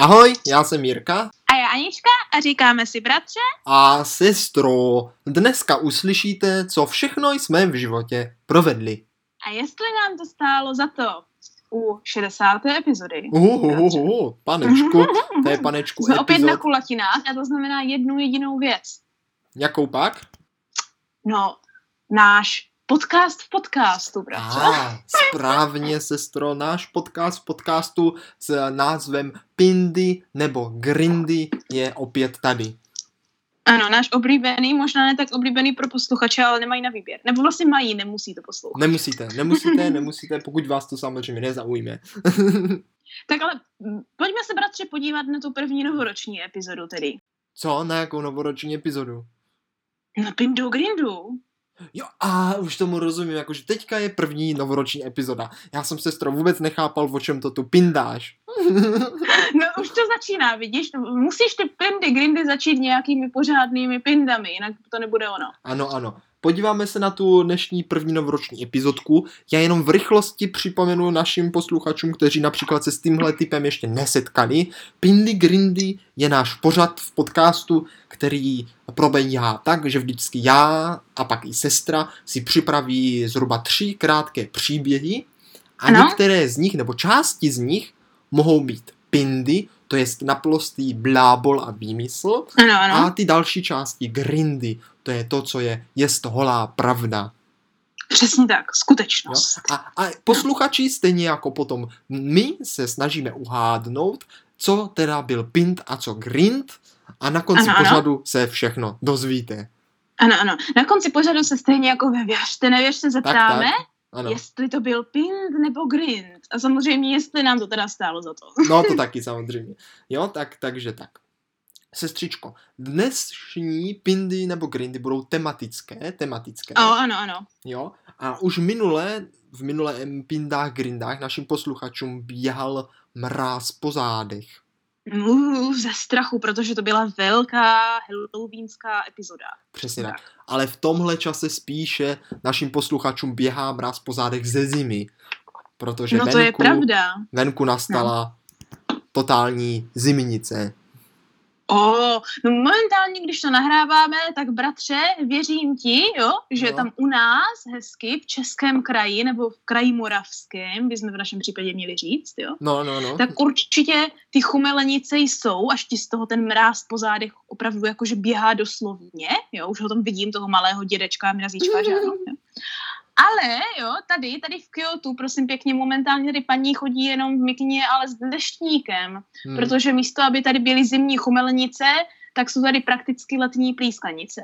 Ahoj, já jsem Jirka. A já Anička a říkáme si bratře. A sestro, dneska uslyšíte, co všechno jsme v životě provedli. A jestli nám to stálo za to u 60. epizody. Uhuhuhu, panečku, to je panečku Jsme epizod. opět na kulatinách a to znamená jednu jedinou věc. Jakou pak? No, náš podcast v podcastu, bratře. Ah, správně, sestro, náš podcast v podcastu s názvem Pindy nebo Grindy je opět tady. Ano, náš oblíbený, možná ne tak oblíbený pro posluchače, ale nemají na výběr. Nebo vlastně mají, nemusí to poslouchat. Nemusíte, nemusíte, nemusíte, pokud vás to samozřejmě nezaujme. Tak ale pojďme se, bratře, podívat na tu první novoroční epizodu tedy. Co? Na jakou novoroční epizodu? Na Pindu Grindu. Jo, a už tomu rozumím, jakože teďka je první novoroční epizoda. Já jsem sestro vůbec nechápal, o čem to tu pindáš. No už to začíná, vidíš? Musíš ty pindy grindy začít nějakými pořádnými pindami, jinak to nebude ono. Ano, ano. Podíváme se na tu dnešní první novoroční epizodku. Já jenom v rychlosti připomenu našim posluchačům, kteří například se s tímhle typem ještě nesetkali. Pindy Grindy je náš pořad v podcastu, který probíhá tak, že vždycky já a pak i sestra si připraví zhruba tři krátké příběhy a Ano. některé z nich, nebo části z nich, mohou být pindy, to je naplostý blábol a výmysl, Ano, ano. a ty další části grindy, to je to, co je jest holá pravda. Přesně tak, Jo? skutečnost. A, a posluchači stejně jako potom my se snažíme uhádnout, co teda byl pint a co grind a na konci Ano, ano. pořadu se všechno dozvíte. Ano, ano. Na konci pořadu se stejně jako ve Věřte, nevěřte zeptáme, tak. Ano. jestli to byl pind nebo grind. A samozřejmě, jestli nám to teda stálo za to. No to taky samozřejmě. Jo, tak, takže tak. Sestřičko, dnešní pindy nebo grindy budou tematické, tematické. O, ano, ano. Jo? A už minule, v minulém pindách, grindách našim posluchačům běhal mráz po zádech. Uh, ze strachu, protože to byla velká halloweenská epizoda. Přesně tak. Ale v tomhle čase spíše našim posluchačům běhá mráz po zádech ze zimy. Protože No venku, to je pravda. venku nastala totální zimnice. O, no momentálně, když to nahráváme, tak bratře, věřím ti, jo, že No. tam u nás hezky v českém kraji nebo v kraji moravském, bychom v našem případě měli říct, jo, No, no, no. tak určitě ty chumelenice jsou, až ti z toho ten mráz po zádech opravdu jakože běhá doslovně, jo, už ho tam vidím, toho malého dědečka mrazíčka, že ano, jo. Ale jo, tady, tady v Kyoto, prosím pěkně, momentálně tady paní chodí jenom v mikině, ale s deštníkem, Hmm. protože místo, aby tady byly zimní chumelenice, tak jsou tady prakticky letní plískanice.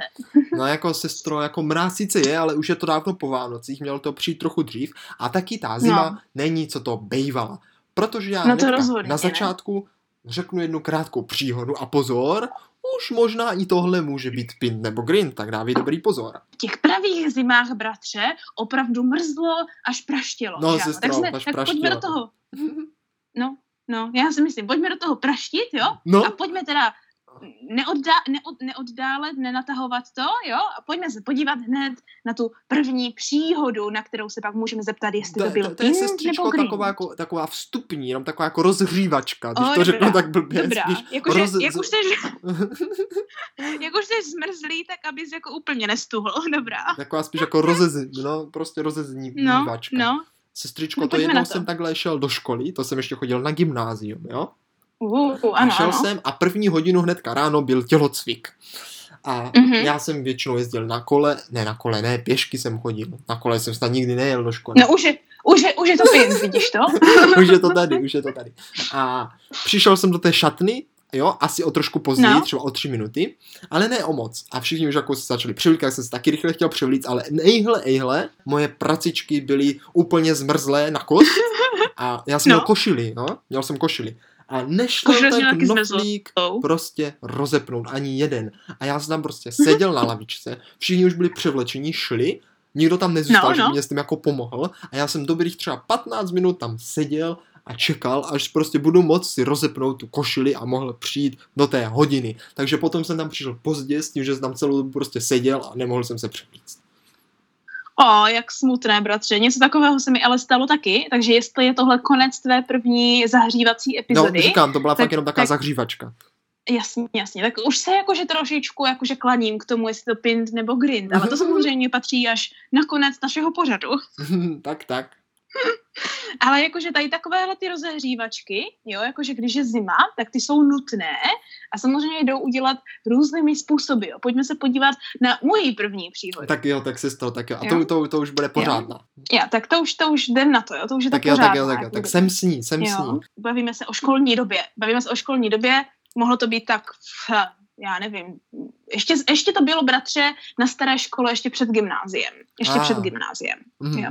No jako sestro, jako mráz sice je, ale už je to dávno po Vánocích, mělo to přijít trochu dřív a taky ta zima No. není, co to bejvala. Protože já No to na začátku řeknu jednu krátkou příhodu a pozor, už možná i tohle může být pin nebo grind, tak dávej dobrý pozor. V těch pravých zimách, bratře, opravdu mrzlo až praštělo. No, sestro, tak, jsme, až tak praštělo. pojďme do toho. No, no, já si myslím, pojďme do toho praštit, jo? No, A pojďme teda neoddá, neod, neoddálet, nenatahovat to, jo? A pojďme se podívat hned na tu první příhodu, na kterou se pak můžeme zeptat, jestli to, to, byl to, to je sestřičko taková, jako, taková vstupní, jenom taková jako rozhřívačka, když O, to řeknu tak blbě. Dobrá, jakože, roz- jak už jsi, jak už jsi zmrzlý, tak abys jako úplně nestuhl, dobrá. Taková spíš jako rozezní, no, prostě rozeznívačka. No, no. Sestřičko, No, to jednou jsem takhle šel do školy, to jsem ještě chodil na gymnázium, jo? Uh, a ano, šel ano. jsem a první hodinu hnedka ráno byl tělocvik. A Mhm. já jsem většinou jezdil na kole, ne na kole, ne, pěšky jsem chodil. Na kole jsem snad nikdy nejel do školy. No už je, už je, už je to pin, vidíš to? už je to tady, už je to tady. A přišel jsem do té šatny, jo, asi o trošku později, No. třeba o tři minuty, ale ne o moc. A všichni už jako se začali přivlíkat, jsem se taky rychle chtěl přivlít, ale ejhle, ejhle, moje pracičky byly úplně zmrzlé na kost a já jsem No. měl košili, no, měl jsem košili. A měl ten knoflík Oh. prostě rozepnout, ani jeden. A já jsem tam prostě seděl na lavičce, všichni už byli převlečení, šli, nikdo tam nezůstal, No, že no. mě s tím jako pomohl a já jsem dobrých třeba 15 minut tam seděl a čekal, až prostě budu moct si rozepnout tu košili a mohl přijít do té hodiny. Takže potom jsem tam přišel pozdě s tím, že jsem tam celou dobu prostě seděl a nemohl jsem se převlíct. O, jak smutné, bratře. Něco takového se mi ale stalo taky, takže jestli je tohle konec tvé první zahřívací epizody... No, říkám, to byla tak- fakt jenom taková tak- zahřívačka. Jasně, jasně. Tak už se jakože trošičku jakože klaním k tomu, jestli to pint nebo grind, ale to samozřejmě patří až na konec našeho pořadu. tak, tak. Ale jakože tady takovéhle ty rozehřívačky, jo, jakože když je zima, tak ty jsou nutné a samozřejmě jdou udělat různými způsoby, jo. Pojďme se podívat na můj první příhodu. Tak jo, tak sestro, tak jo. A Jo. to, to, to už bude pořádná. Já, tak to už, to už jdem na to, jo, to už je Tak to jo, tak pořádná, jo, tak jo. Tak jsem s ní, jsem s Jo, ní. bavíme se o školní době. Bavíme se o školní době, mohlo to být tak, v, já nevím, ještě, ještě to bylo, bratře, na staré škole, ještě před gymnáziem. Ještě Ah. před gymnáziem. Mhm. Jo.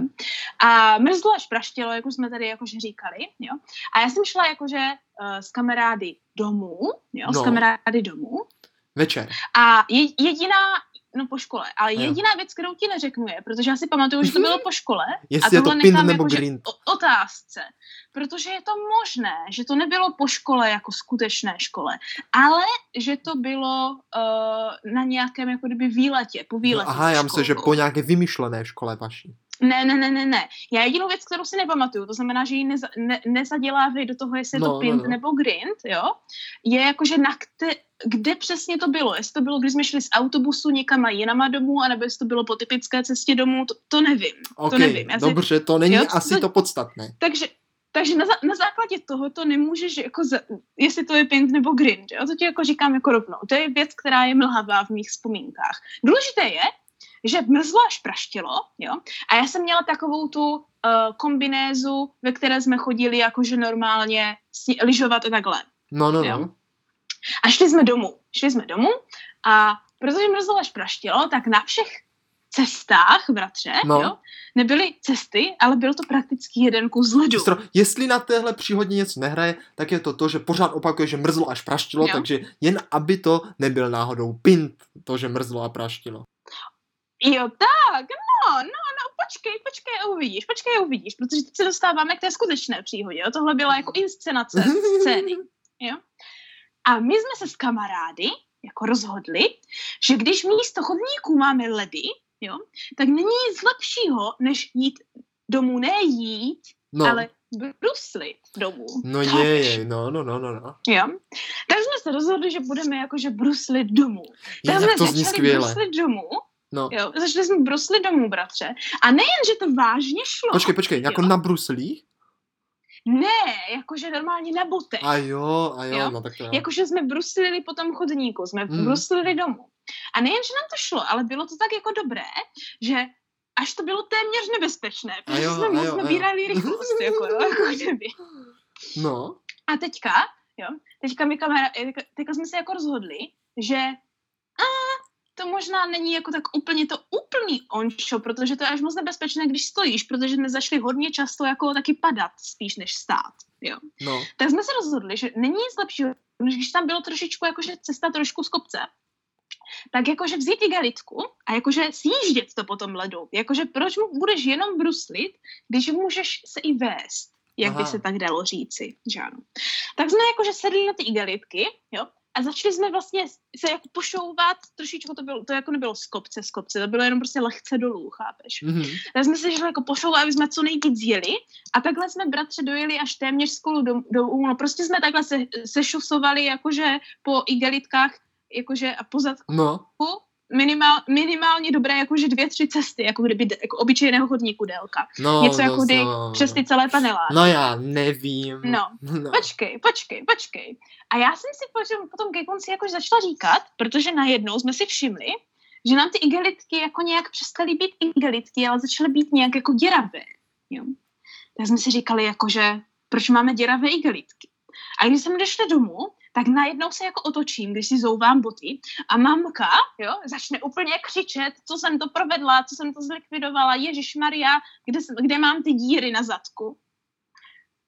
A mrzlo až praštilo, jak už jsme tady jakože říkali. Jo. A já jsem šla jakože uh, s kamarády domů, jo, No. s kamarády domů. Večer. A je, jediná, no po škole, ale Jo. jediná věc, kterou ti neřeknu je, protože já si pamatuju, že to bylo po škole. a Jestli je to pint nebo jakože grind. otázce. Protože je to možné, že to nebylo po škole jako skutečné škole, ale že to bylo uh, na nějakém jako kdyby výletě, po výletě. No, aha, já myslím, že po nějaké vymyšlené škole vaší. Ne, ne, ne, ne, ne. Já jedinou věc, kterou si nepamatuju, to znamená, že ji neza, ne, nezadělávej do toho, jestli je No, to no, pint no. nebo grind, jo, je jakože na kte, kde přesně to bylo. Jestli to bylo, když jsme šli z autobusu někam a jinama domů, anebo jestli to bylo po typické cestě domů, to, to nevím. OK, to nevím. Já dobře, to není Jo, asi to- to podstatné. takže takže na, na základě toho to nemůžeš, jako za, jestli to je pint nebo grind, jo? to ti jako říkám jako rovnou. To je věc, která je mlhavá v mých vzpomínkách. Důležité je, že mrzlo až praštilo, jo, a já jsem měla takovou tu uh, kombinézu, ve které jsme chodili jakože normálně lyžovat a takhle. No, no, Jo. no. A šli jsme domů. Šli jsme domů a protože mrzlo až praštilo, tak na všech cestách, bratře, No. jo, nebyly cesty, ale byl to prakticky jeden kus ledu. Sestro, jestli na téhle příhodě něco nehraje, tak je to to, že pořád opakuje, že mrzlo až praštilo, Jo. takže jen aby to nebyl náhodou pint, to, že mrzlo a praštilo. Jo, tak, no, no, no, počkej, počkej a uvidíš, počkej a uvidíš, protože teď se dostáváme k té skutečné příhodě, jo, tohle byla jako inscenace scény, jo. A my jsme se s kamarády jako rozhodli, že když místo chodníků máme ledy, jo, tak není nic lepšího, než jít domů, ne jít, No, ale bruslit domů. no je, je, no, no, no, no, no. Jo? Tak jsme se rozhodli, že budeme jakože bruslit domů. Tak jsme to začali skvěle. bruslit domů, No. jo, začali jsme bruslit domů, bratře. A nejen, že to vážně šlo. Počkej, počkej, jako Jo. na bruslích? Ne, jakože normálně na botech. A jo, a jo, Jo? no tak to jo. Jakože jsme bruslili po tom chodníku, jsme Mm. mm. bruslili domů. A nejen, že nám to šlo, ale bylo to tak jako dobré, že až to bylo téměř nebezpečné, protože jo, jsme moc jo, nabírali rychlost, jako, jo, jako kdyby. No, A teďka, jo, teďka, mi kamera, teďka, jsme se jako rozhodli, že to možná není jako tak úplně to úplný ončo, protože to je až moc nebezpečné, když stojíš, protože jsme zašli hodně často jako taky padat spíš než stát, jo. no. Tak jsme se rozhodli, že není nic lepšího, než když tam bylo trošičku jakože cesta trošku z kopce, tak jakože vzít igalitku a jakože sjíždět to po tom ledu. Jakože proč mu budeš jenom bruslit, když můžeš se i vést, jak Aha. by se tak dalo říci, že ano. Tak jsme jakože sedli na ty igelitky, jo, a začali jsme vlastně se jako pošouvat, trošičku to bylo, to jako nebylo z kopce, z kopce, to bylo jenom prostě lehce dolů, chápeš? Mhm. Tak jsme se šli jako pošouvat, aby jsme co nejvíc jeli a takhle jsme bratře dojeli až téměř spolu do, domů. No prostě jsme takhle se, sešosovali jakože po igelitkách jakože a po zadku No, minimál, minimálně dobré jakože dvě, tři cesty, jako kdyby jako obyčejného chodníku délka. no. Něco no, jako kdy no, přes ty celé paneláky. No já nevím. No. no. Počkej, počkej, počkej. A já jsem si potom, potom ke konci jakož začala říkat, protože najednou jsme si všimli, že nám ty igelitky jako nějak přestaly být igelitky, ale začaly být nějak jako děravé. Jo? Tak jsme si říkali, jakože, proč máme děravé igelitky. A když jsme došli domů, tak najednou se jako otočím, když si zouvám boty a mamka, jo, začne úplně křičet, co jsem to provedla, co jsem to zlikvidovala, Ježíš Maria, kde, kde mám ty díry na zadku.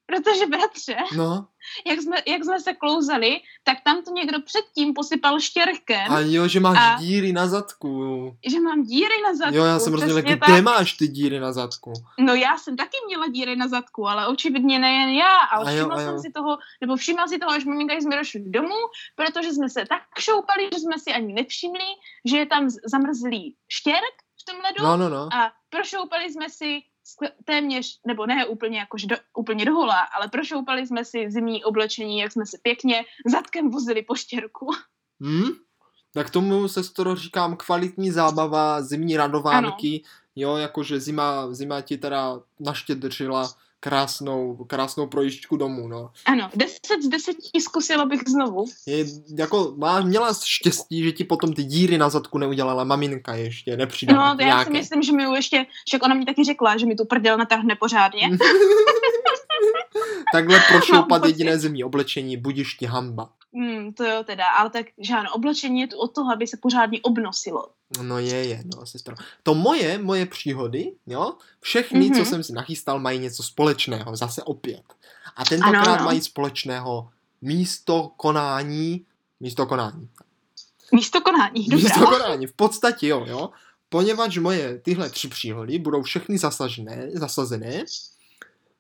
Protože, bratře, No, jak jsme, jak jsme se klouzali, tak tam to někdo předtím posypal štěrkem, a jo, že máš A- díry na zadku. že mám díry na zadku. Jo, já jsem rozuměl, kde tak. máš ty díry na zadku? No já jsem taky měla díry na zadku, ale očividně nejen já, ale A jo, všimla a jo. jsem si toho, nebo všimla si toho, až maminka jsme došli domů, protože jsme se tak šoupali, že jsme si ani nevšimli, že je tam zamrzlý štěrk v tom ledu No, no, no. a prošoupali jsme si téměř, nebo ne úplně jakože do, úplně dohola, ale prošoupali jsme si zimní oblečení, jak jsme se pěkně zadkem vozili po štěrku. Hm? Tak tomu se to říkám kvalitní zábava, zimní radovánky, jo, jakože zima, zima ti teda naštědřila krásnou, krásnou projišťku domů, no. Ano, 10 z 10 zkusila bych znovu. Je, jako, má, měla štěstí, že ti potom ty díry na zadku neudělala maminka ještě, nepřidala No, to já si myslím, že mi ju ještě, však ona mi taky řekla, že mi tu prdel natáhne pořádně. Takhle prošoupat pocit. jediné zimní oblečení, budiš ti hamba. Hmm, to jo teda, ale tak žádné oblečení je tu od toho, aby se pořádně obnosilo. No je, je, no, sestro. To moje, moje příhody, jo, všechny, mm-hmm. co Mhm. jsem si nachystal, mají něco společného, zase opět. A tentokrát Ano, ano. mají společného místo konání, místo konání. Místo konání, dobrá. Místo konání, v podstatě jo, jo. Poněvadž moje tyhle tři příhody budou všechny zasažené, zasazené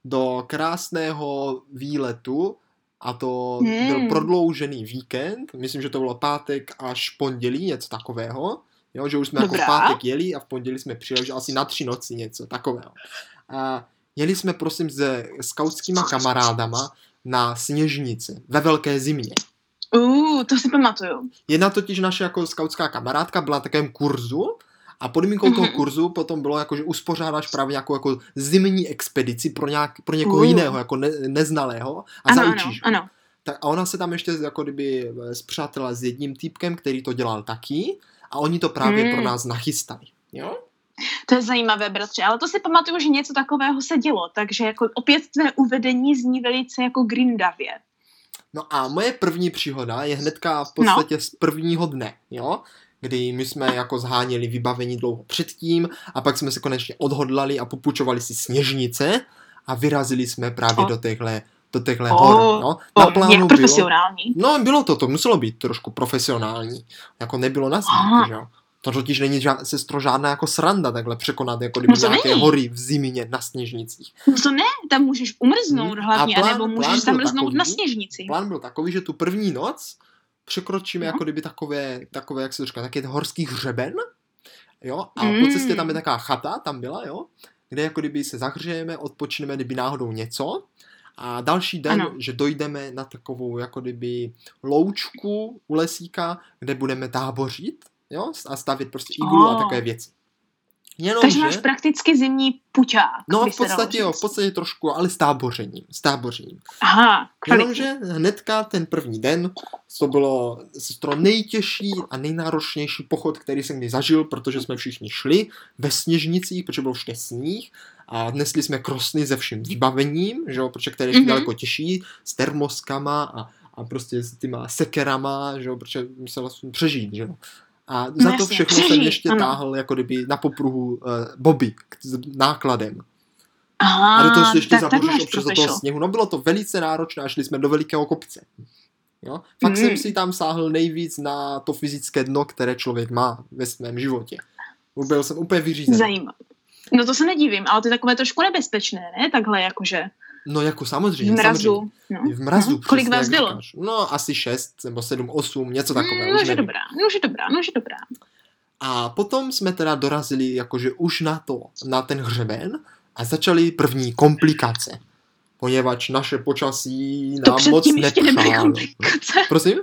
do krásného výletu a to Hmm. byl prodloužený víkend, myslím, že to bylo pátek až pondělí, něco takového, jo, že už jsme Dobrá. jako v pátek jeli a v pondělí jsme přijeli, že asi na tři noci něco takového. A jeli jsme prosím se skautskýma kamarádama na Sněžnice ve velké zimě. Uh, to si pamatuju. Jedna totiž naše jako skautská kamarádka byla na takovém kurzu a podmínkou toho Mhm. kurzu potom bylo jako, že uspořádáš právě nějakou jako zimní expedici pro, nějak, pro někoho Uh. jiného, jako ne, neznalého a Ano, ano, zaučíš. ho. ano. Tak, a ona se tam ještě jako kdyby eh, zpřátela s jedním týpkem, který to dělal taky a oni to právě Hmm. pro nás nachystali. Jo? To je zajímavé, bratře, ale to si pamatuju, že něco takového se dělo, takže jako opět tvé uvedení zní velice jako grindavě. No a moje první příhoda je hnedka v No. podstatě z prvního dne, jo? Kdy my jsme jako zháněli vybavení dlouho předtím a pak jsme se konečně odhodlali a popučovali si sněžnice a vyrazili jsme právě O. do téhle, do téhle O, hor, no. O, jak profesionální. No, bylo to, to muselo být trošku profesionální. Jako nebylo na smích, že jo. To totiž není ža- sestro žádná jako sranda takhle překonat jako kdyby No nějaké není. hory v zimě na sněžnicích. No to ne, tam můžeš umrznout Hmm. hlavně, A plán- nebo můžeš zamrznout takový. na sněžnici. Plán byl takový, že tu první noc překročíme No. jako kdyby takové, takové, jak se to říká, taky horský hřeben, jo, a Mm. po cestě tam je taková chata, tam byla, jo, kde jako kdyby se zahřejeme, odpočineme, kdyby náhodou něco, a další den, Ano. že dojdeme na takovou jako kdyby loučku u lesíka, kde budeme tábořit, jo, a stavit prostě iglu a Oh. takové věci. Takže Jenomže, máš prakticky zimní puťák. no v podstatě jo, v podstatě trošku, ale s tábořením, s tábořením. Aha, kvalitní. Jenomže hnedka ten první den, to bylo to nejtěžší a nejnáročnější pochod, který jsem kdy zažil, protože jsme všichni šli ve sněžnicích, protože byl všude sníh a nesli jsme krosny se vším vybavením, že jo, protože které je Mhm. daleko těžší, s termoskama a, a prostě s těma sekerama, že jo, protože musel jsem přežít, že jo. A za to Jasně, všechno jsem přežít, ještě ano. táhl jako kdyby na popruhu uh, Bobby s nákladem. Aha, A do toho se ještě tak, zaboříš občas do toho sněhu. No bylo to velice náročné a šli jsme do velikého kopce. Jo? Fakt Mm. jsem si tam sáhl nejvíc na to fyzické dno, které člověk má ve svém životě. Byl jsem úplně vyřízený. Zajímavé. No to se nedivím, ale to je takové trošku nebezpečné, ne? Takhle jakože No jako v samozřejmě. mrazu. No. Samozřejmě. V mrazu. Mhm. Kolik vás bylo? říkáš. No asi 6 nebo 7, 8, něco takového. No, už že dobrá, no, že dobrá, no, že dobrá. A potom jsme teda dorazili jakože už na to, na ten hřeben a začaly první komplikace. Poněvadž naše počasí To nám moc ještě nebyly nepřálo. komplikace. Prosím?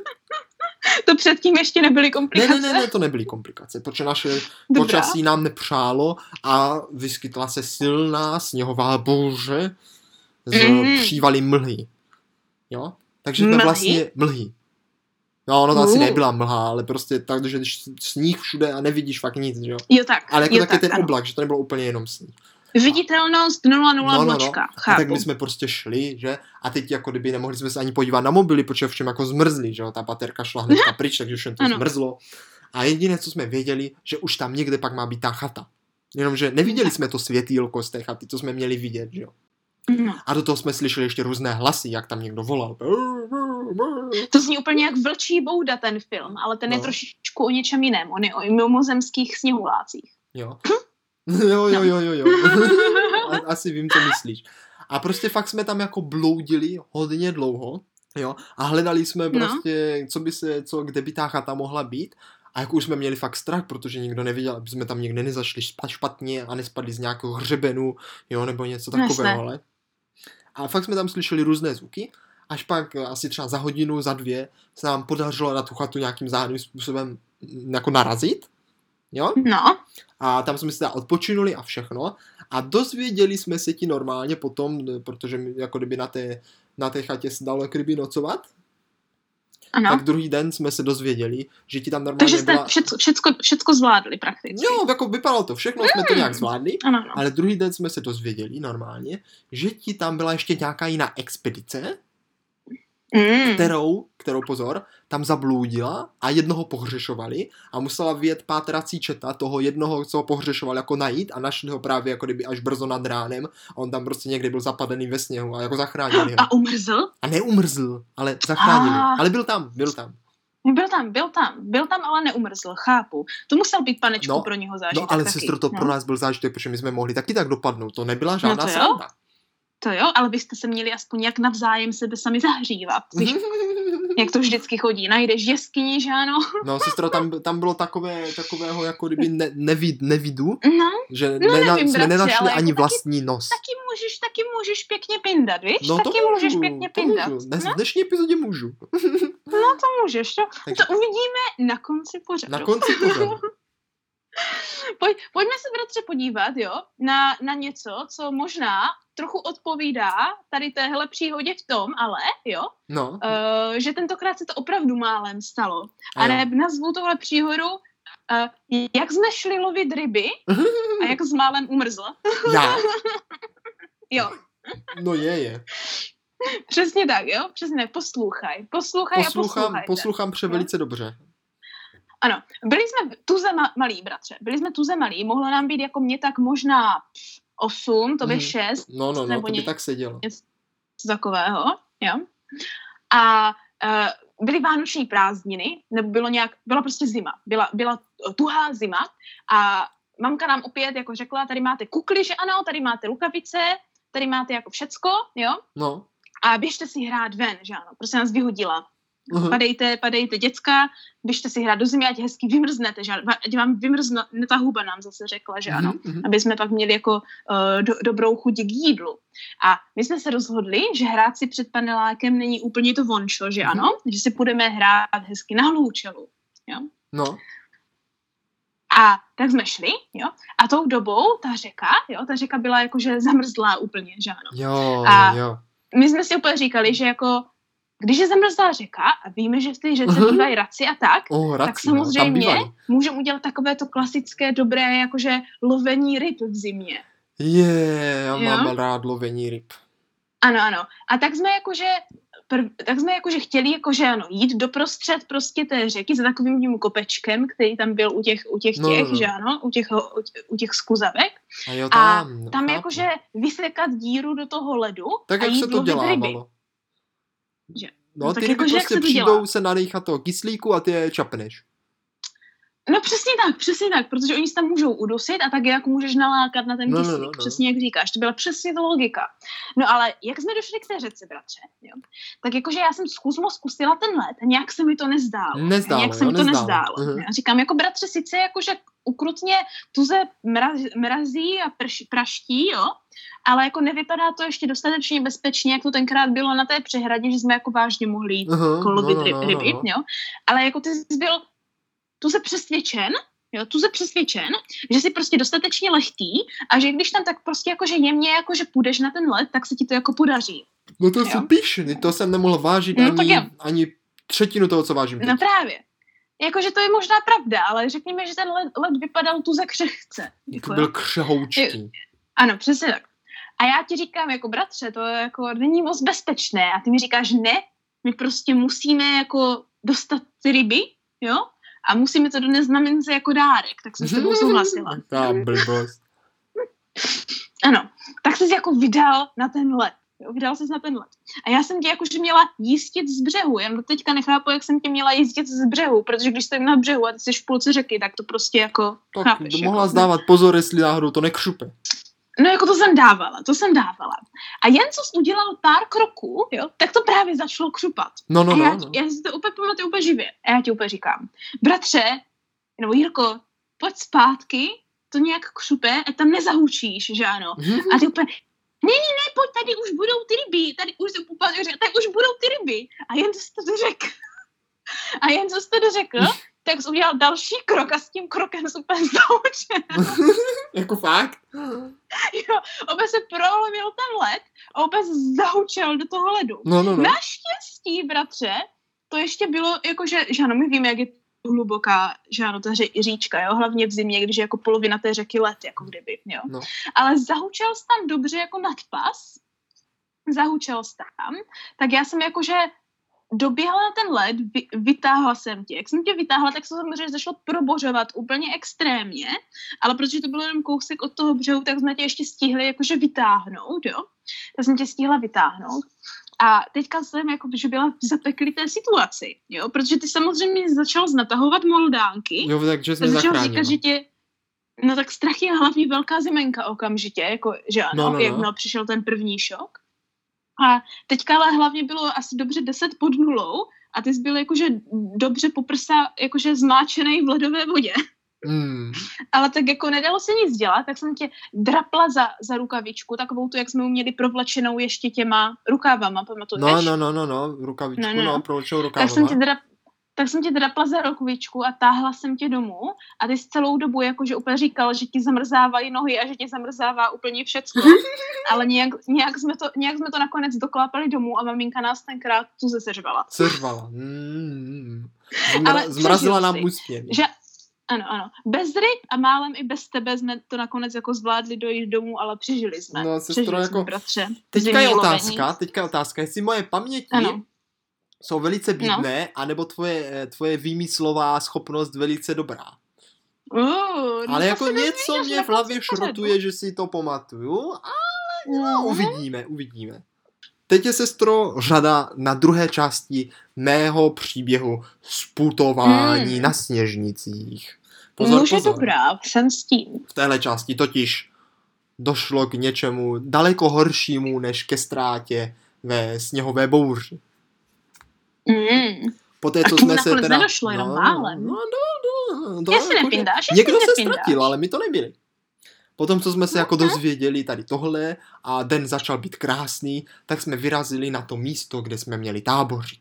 To předtím ještě nebyly Ne, komplikace. ne, ne, ne, to nebyly komplikace, protože naše Dobrá. počasí nám nepřálo a vyskytla se silná sněhová bouře z Mhm. přívaly mlhy. Jo? Takže jsme Mlhy? vlastně mlhy. No, ono to asi Uh. nebyla mlha, ale prostě tak, že když sníh všude a nevidíš fakt nic, že jo? Jo tak, Ale jako jo, taky tak, ten ano. oblak, že to nebylo úplně jenom sníh. Viditelnost 0,0 bločka, A chápu. tak my jsme prostě šli, že? A teď jako kdyby nemohli jsme se ani podívat na mobily, protože všem jako zmrzli, že jo? Ta baterka šla hnedka pryč, takže všem to Ano. zmrzlo. A jediné, co jsme věděli, že už tam někde pak má být ta chata. Jenomže neviděli jsme to světýlko z té chaty, to jsme měli vidět, že jo? No. A do toho jsme slyšeli ještě různé hlasy, jak tam někdo volal. To zní úplně jak vlčí bouda ten film, ale ten je No. trošičku o něčem jiném. On je o mimozemských sněhulácích. Jo. Jo, jo, jo, jo, jo. Asi vím, co myslíš. A prostě fakt jsme tam jako bloudili hodně dlouho, jo, a hledali jsme No. prostě, co by se, co, kde by ta chata mohla být. A jako už jsme měli fakt strach, protože nikdo neviděl, aby jsme tam někde nezašli špatně a nespadli z nějakého hřebenu, jo, nebo něco takového, ale. A fakt jsme tam slyšeli různé zvuky, až pak asi třeba za hodinu, za dvě se nám podařilo na tu chatu nějakým záhadným způsobem jako narazit, jo? No. A tam jsme se odpočinuli a všechno. A dozvěděli jsme se ti normálně potom, protože jako kdyby na té, na té chatě se dalo kdyby nocovat, ano. tak druhý den jsme se dozvěděli, že ti tam normálně Takže jste byla... všecko, všecko, všecko zvládli prakticky. Jo, jako vypadalo to všechno, jsme to nějak zvládli, Ano, ano. ale druhý den jsme se dozvěděli normálně, že ti tam byla ještě nějaká jiná expedice, Mm. kterou, kterou pozor, tam zabludila a jednoho pohřešovali a musela vyjet pátrací četa toho jednoho, co ho pohřešovali, jako najít a našli ho právě jako kdyby až brzo nad ránem a on tam prostě někdy byl zapadený ve sněhu a jako zachránili ho. A umrzl? A neumrzl, ale zachránili. Ah. Ale byl tam, byl tam. Byl tam, byl tam, byl tam, ale neumrzl, chápu. To musel být panečku No, pro něho zážitek No ale taky. sestro, to no. pro nás byl zážitek, protože my jsme mohli taky tak dopadnout. To nebyla žádná to jo. sranda. To jo, ale byste se měli aspoň jak navzájem sebe sami zahřívat. Když, jak to vždycky chodí, najdeš jeskyni, že ano? No, sestro, tam, tam bylo takové, takového jako kdyby ne, nevid, nevidu, No, že No, nena, nevím, jsme bratře, nenašli ale jako ani taky- vlastní nos. taky můžeš, taky můžeš pěkně pindat, víš? No to taky můžu, můžeš pěkně to pindat. můžu. Dnes, No, v dnešní epizodě můžu. no, to můžeš, to, Takže to uvidíme na konci pořadu. na konci pořadu. Pojď, pojďme se, bratře, podívat, jo, na, na něco, co možná trochu odpovídá tady téhle příhodě v tom, ale, jo, No, uh, že tentokrát se to opravdu málem stalo. a A ne, nazvu tohle příhodu, uh, jak jsme šli lovit ryby a jak s málem umrzl. Já? Jo, No je, je. přesně tak, jo, přesně poslouchaj, poslouchaj a Poslouchám, poslouchaj. poslouchám pře Jo. velice dobře. Ano, byli jsme tuze ma- malí, bratře, byli jsme tuze malí, mohlo nám být jako mě tak možná 8, to by Mhm. 6, No, no, no, Nebo to by ně- tak sedělo. něco takového, jo. A uh, byly vánoční prázdniny, nebo bylo nějak, byla prostě zima, byla, byla tuhá zima a mamka nám opět jako řekla, tady máte kukly, že ano, tady máte rukavice, tady máte jako všecko, jo, No. a běžte si hrát ven, že ano, prostě nás vyhodila. Uh-huh. Padejte, padejte děcka, běžte si hrát do země, ať hezky vymrznete, že ať vám vymrzne, ta huba nám zase řekla, že ano, Mhm, aby jsme pak měli jako uh, do, dobrou chuť k jídlu. A my jsme se rozhodli, že hrát si před panelákem není úplně to vončo, že ano, že si budeme hrát hezky na hloučelu. No. A tak jsme šli, jo, a tou dobou ta řeka, jo, ta řeka byla jakože zamrzlá úplně, že ano. Jo, A- jo. My jsme si úplně říkali, že jako, když je zamrzlá řeka a víme, že v té řece Mhm. bývají raci a tak, Oh, tak rací, no, tam samozřejmě bývají. můžeme udělat takové to klasické, dobré, jakože lovení ryb v zimě. Je, já Jo? mám rád lovení ryb. Ano, ano. A tak jsme jakože, prv, tak jsme jakože chtěli jakože ano, jít doprostřed prostě té řeky za takovým tím kopečkem, který tam byl u těch, u těch No, těch, no, no. že ano, u těch, u těch, u těch skuzavek. A jo, A tam. Tam chápu. jakože vysekat díru do toho ledu Tak a jak jít se to lovit ryby. Že- No, no ty tak ryby jakože jak prostě se přijdou dělá? se nadechat toho kyslíku a ty je čapneš. No přesně tak, přesně tak, protože oni se tam můžou udusit a tak jak můžeš nalákat na ten No, no, kyslík, no, no. přesně jak říkáš, to byla přesně ta logika. No ale jak jsme došli k té řece, bratře, jo? tak jakože já jsem zkusmo zkusila ten let a nějak se mi to nezdálo. Nezdálo, nějak se mi to nezdálo. nezdálo. Mhm. Já říkám, jako bratře, sice jakože ukrutně tuze mraz, mrazí a prš, praští, jo, ale jako nevypadá to ještě dostatečně bezpečně, jak to tenkrát bylo na té přehradě, že jsme jako vážně mohli jít Aha, jako lovit no, no, no, ryby, no. jo. Ale jako ty jsi byl tu se přesvědčen, jo, tu se přesvědčen, že jsi prostě dostatečně lehký a že když tam tak prostě jakože jemně jakože půjdeš na ten let, tak se ti to jako podaří. No to Jo. si píš, to jsem nemohl vážit No, ani, ani třetinu toho, co vážím. No teď. právě. Jakože to je možná pravda, ale řekněme, že ten let, let vypadal tu za křehce. Jako, To byl křehoučký. Ano, přesně tak. A já ti říkám, jako bratře, to je jako není moc bezpečné. A ty mi říkáš, ne, my prostě musíme jako dostat ty ryby, jo? A musíme to donést mamince jako dárek. Tak jsem s tebou souhlasila. Ta blbost. Ano, tak jsi jako vydal na ten let. Jo, vydal jsi na ten let. A já jsem tě jakože měla jistit z břehu. Já do teďka nechápu, jak jsem tě měla jistit z břehu, protože když stojím na břehu a ty jsi v půlce řeky, tak to prostě jako Tak chápeš. mohla jako, zdávat pozor, jestli náhodou to nekřupe. No jako to jsem dávala, to jsem dávala. A jen co jsi udělal pár kroků, jo, tak to právě začalo křupat. No, no, a já, no. no. já si to úplně pamatuju úplně živě. A já ti úplně říkám, bratře, nebo Jirko, pojď zpátky, to nějak křupe, a tam nezahučíš, že ano. A ty úplně, ne, ne, ne, pojď, tady už budou ty ryby, tady už řekl, tady už budou ty ryby. A jen jsi to dořekl. A jen co jsi to dořekl, tak udělal další krok a s tím krokem jsi úplně zahučil. jako fakt? jo, opět se prolomil ten led a opět zahučel do toho ledu. No, no, no. Naštěstí, bratře, to ještě bylo, jakože, že ano, my víme, jak je hluboká, že ano, ta ře, říčka, jo, hlavně v zimě, když je jako polovina té řeky let, jako kdyby, jo. No. Ale zahučel jsi tam dobře jako nadpas, zahučel jsi tam, tak já jsem jakože doběhla na ten led, vy, vytáhla jsem tě. Jak jsem tě vytáhla, tak se samozřejmě zašlo probořovat úplně extrémně, ale protože to bylo jenom kousek od toho břehu, tak jsme tě ještě stihli jakože vytáhnout, jo. Tak jsem tě stihla vytáhnout. A teďka jsem jako, že byla v zapeklité situaci, jo, protože ty samozřejmě začal znatahovat moldánky. Jo, takže jsme začal říkat, že tě, no tak strach je hlavně velká zemenka okamžitě, jako, že ano, No, no, jak no. no, přišel ten první šok. A teďka ale hlavně bylo asi dobře 10 pod nulou a ty jsi byl jakože dobře po prsa jakože zmáčený v ledové vodě. Hmm. Ale tak jako nedalo se nic dělat, tak jsem tě drapla za, za rukavičku, takovou tu, jak jsme měli provlečenou ještě těma rukávama, pamatuješ? No, no, no, no, no, rukavičku, No, no, no. no prolečou tak jsem tě rukávama. drap, tak jsem tě drapla za rukavičku a táhla jsem tě domů a ty jsi celou dobu jakože úplně říkal, že ti zamrzávají nohy a že ti zamrzává úplně všecko. Ale nějak, nějak, jsme to, nějak jsme to nakonec doklápali domů a maminka nás tenkrát tu seřvala. Seřvala. Ale Zmra- zmrazila nám úsměv. Že, ano, ano. Bez ryb a málem i bez tebe jsme to nakonec jako zvládli dojít domů, ale přežili jsme. No, sestro, přežili jako- jsme, bratře. Teďka je otázka, teďka je otázka, jestli moje paměti Ano. Jsou velice No. bídné, anebo tvoje, eh, tvoje výmyslová schopnost velice dobrá. Uh, no Ale jako něco mě v hlavě šrotuje, že si to pamatuju, ale no, Mhm. uvidíme, uvidíme. Teď je, sestro, řada na druhé části mého příběhu sputování Hmm. na sněžnicích. Pozor, Může pozor. dobrá, jsem s tím. V téhle části totiž došlo k něčemu daleko horšímu než ke ztrátě ve sněhové bouři. Mm. Poté, co jsme se teda... nedošlo, jenom málem. No, no, no, to Já si jako, nepindáš, Někdo se nepindáš. ztratil, ale my to nebyli. Potom, co jsme se No, jako dozvěděli tady tohle a den začal být krásný, tak jsme vyrazili na to místo, kde jsme měli tábořit.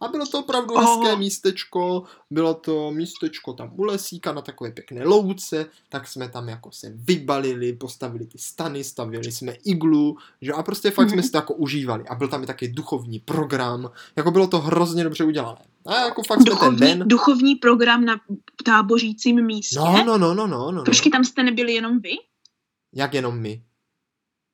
A bylo to opravdu Oh. hezké místečko, bylo to místečko tam u lesíka na takové pěkné louce, tak jsme tam jako se vybalili, postavili ty stany, stavili jsme iglu, že a prostě fakt jsme Mhm. si to jako užívali. A byl tam i taky duchovní program, jako bylo to hrozně dobře udělané. A jako fakt jsme ten Duchovní, den... duchovní program na tábořícím místě. No, no, no, no, no, no. Počkej, tam jste nebyli jenom vy? Jak jenom my.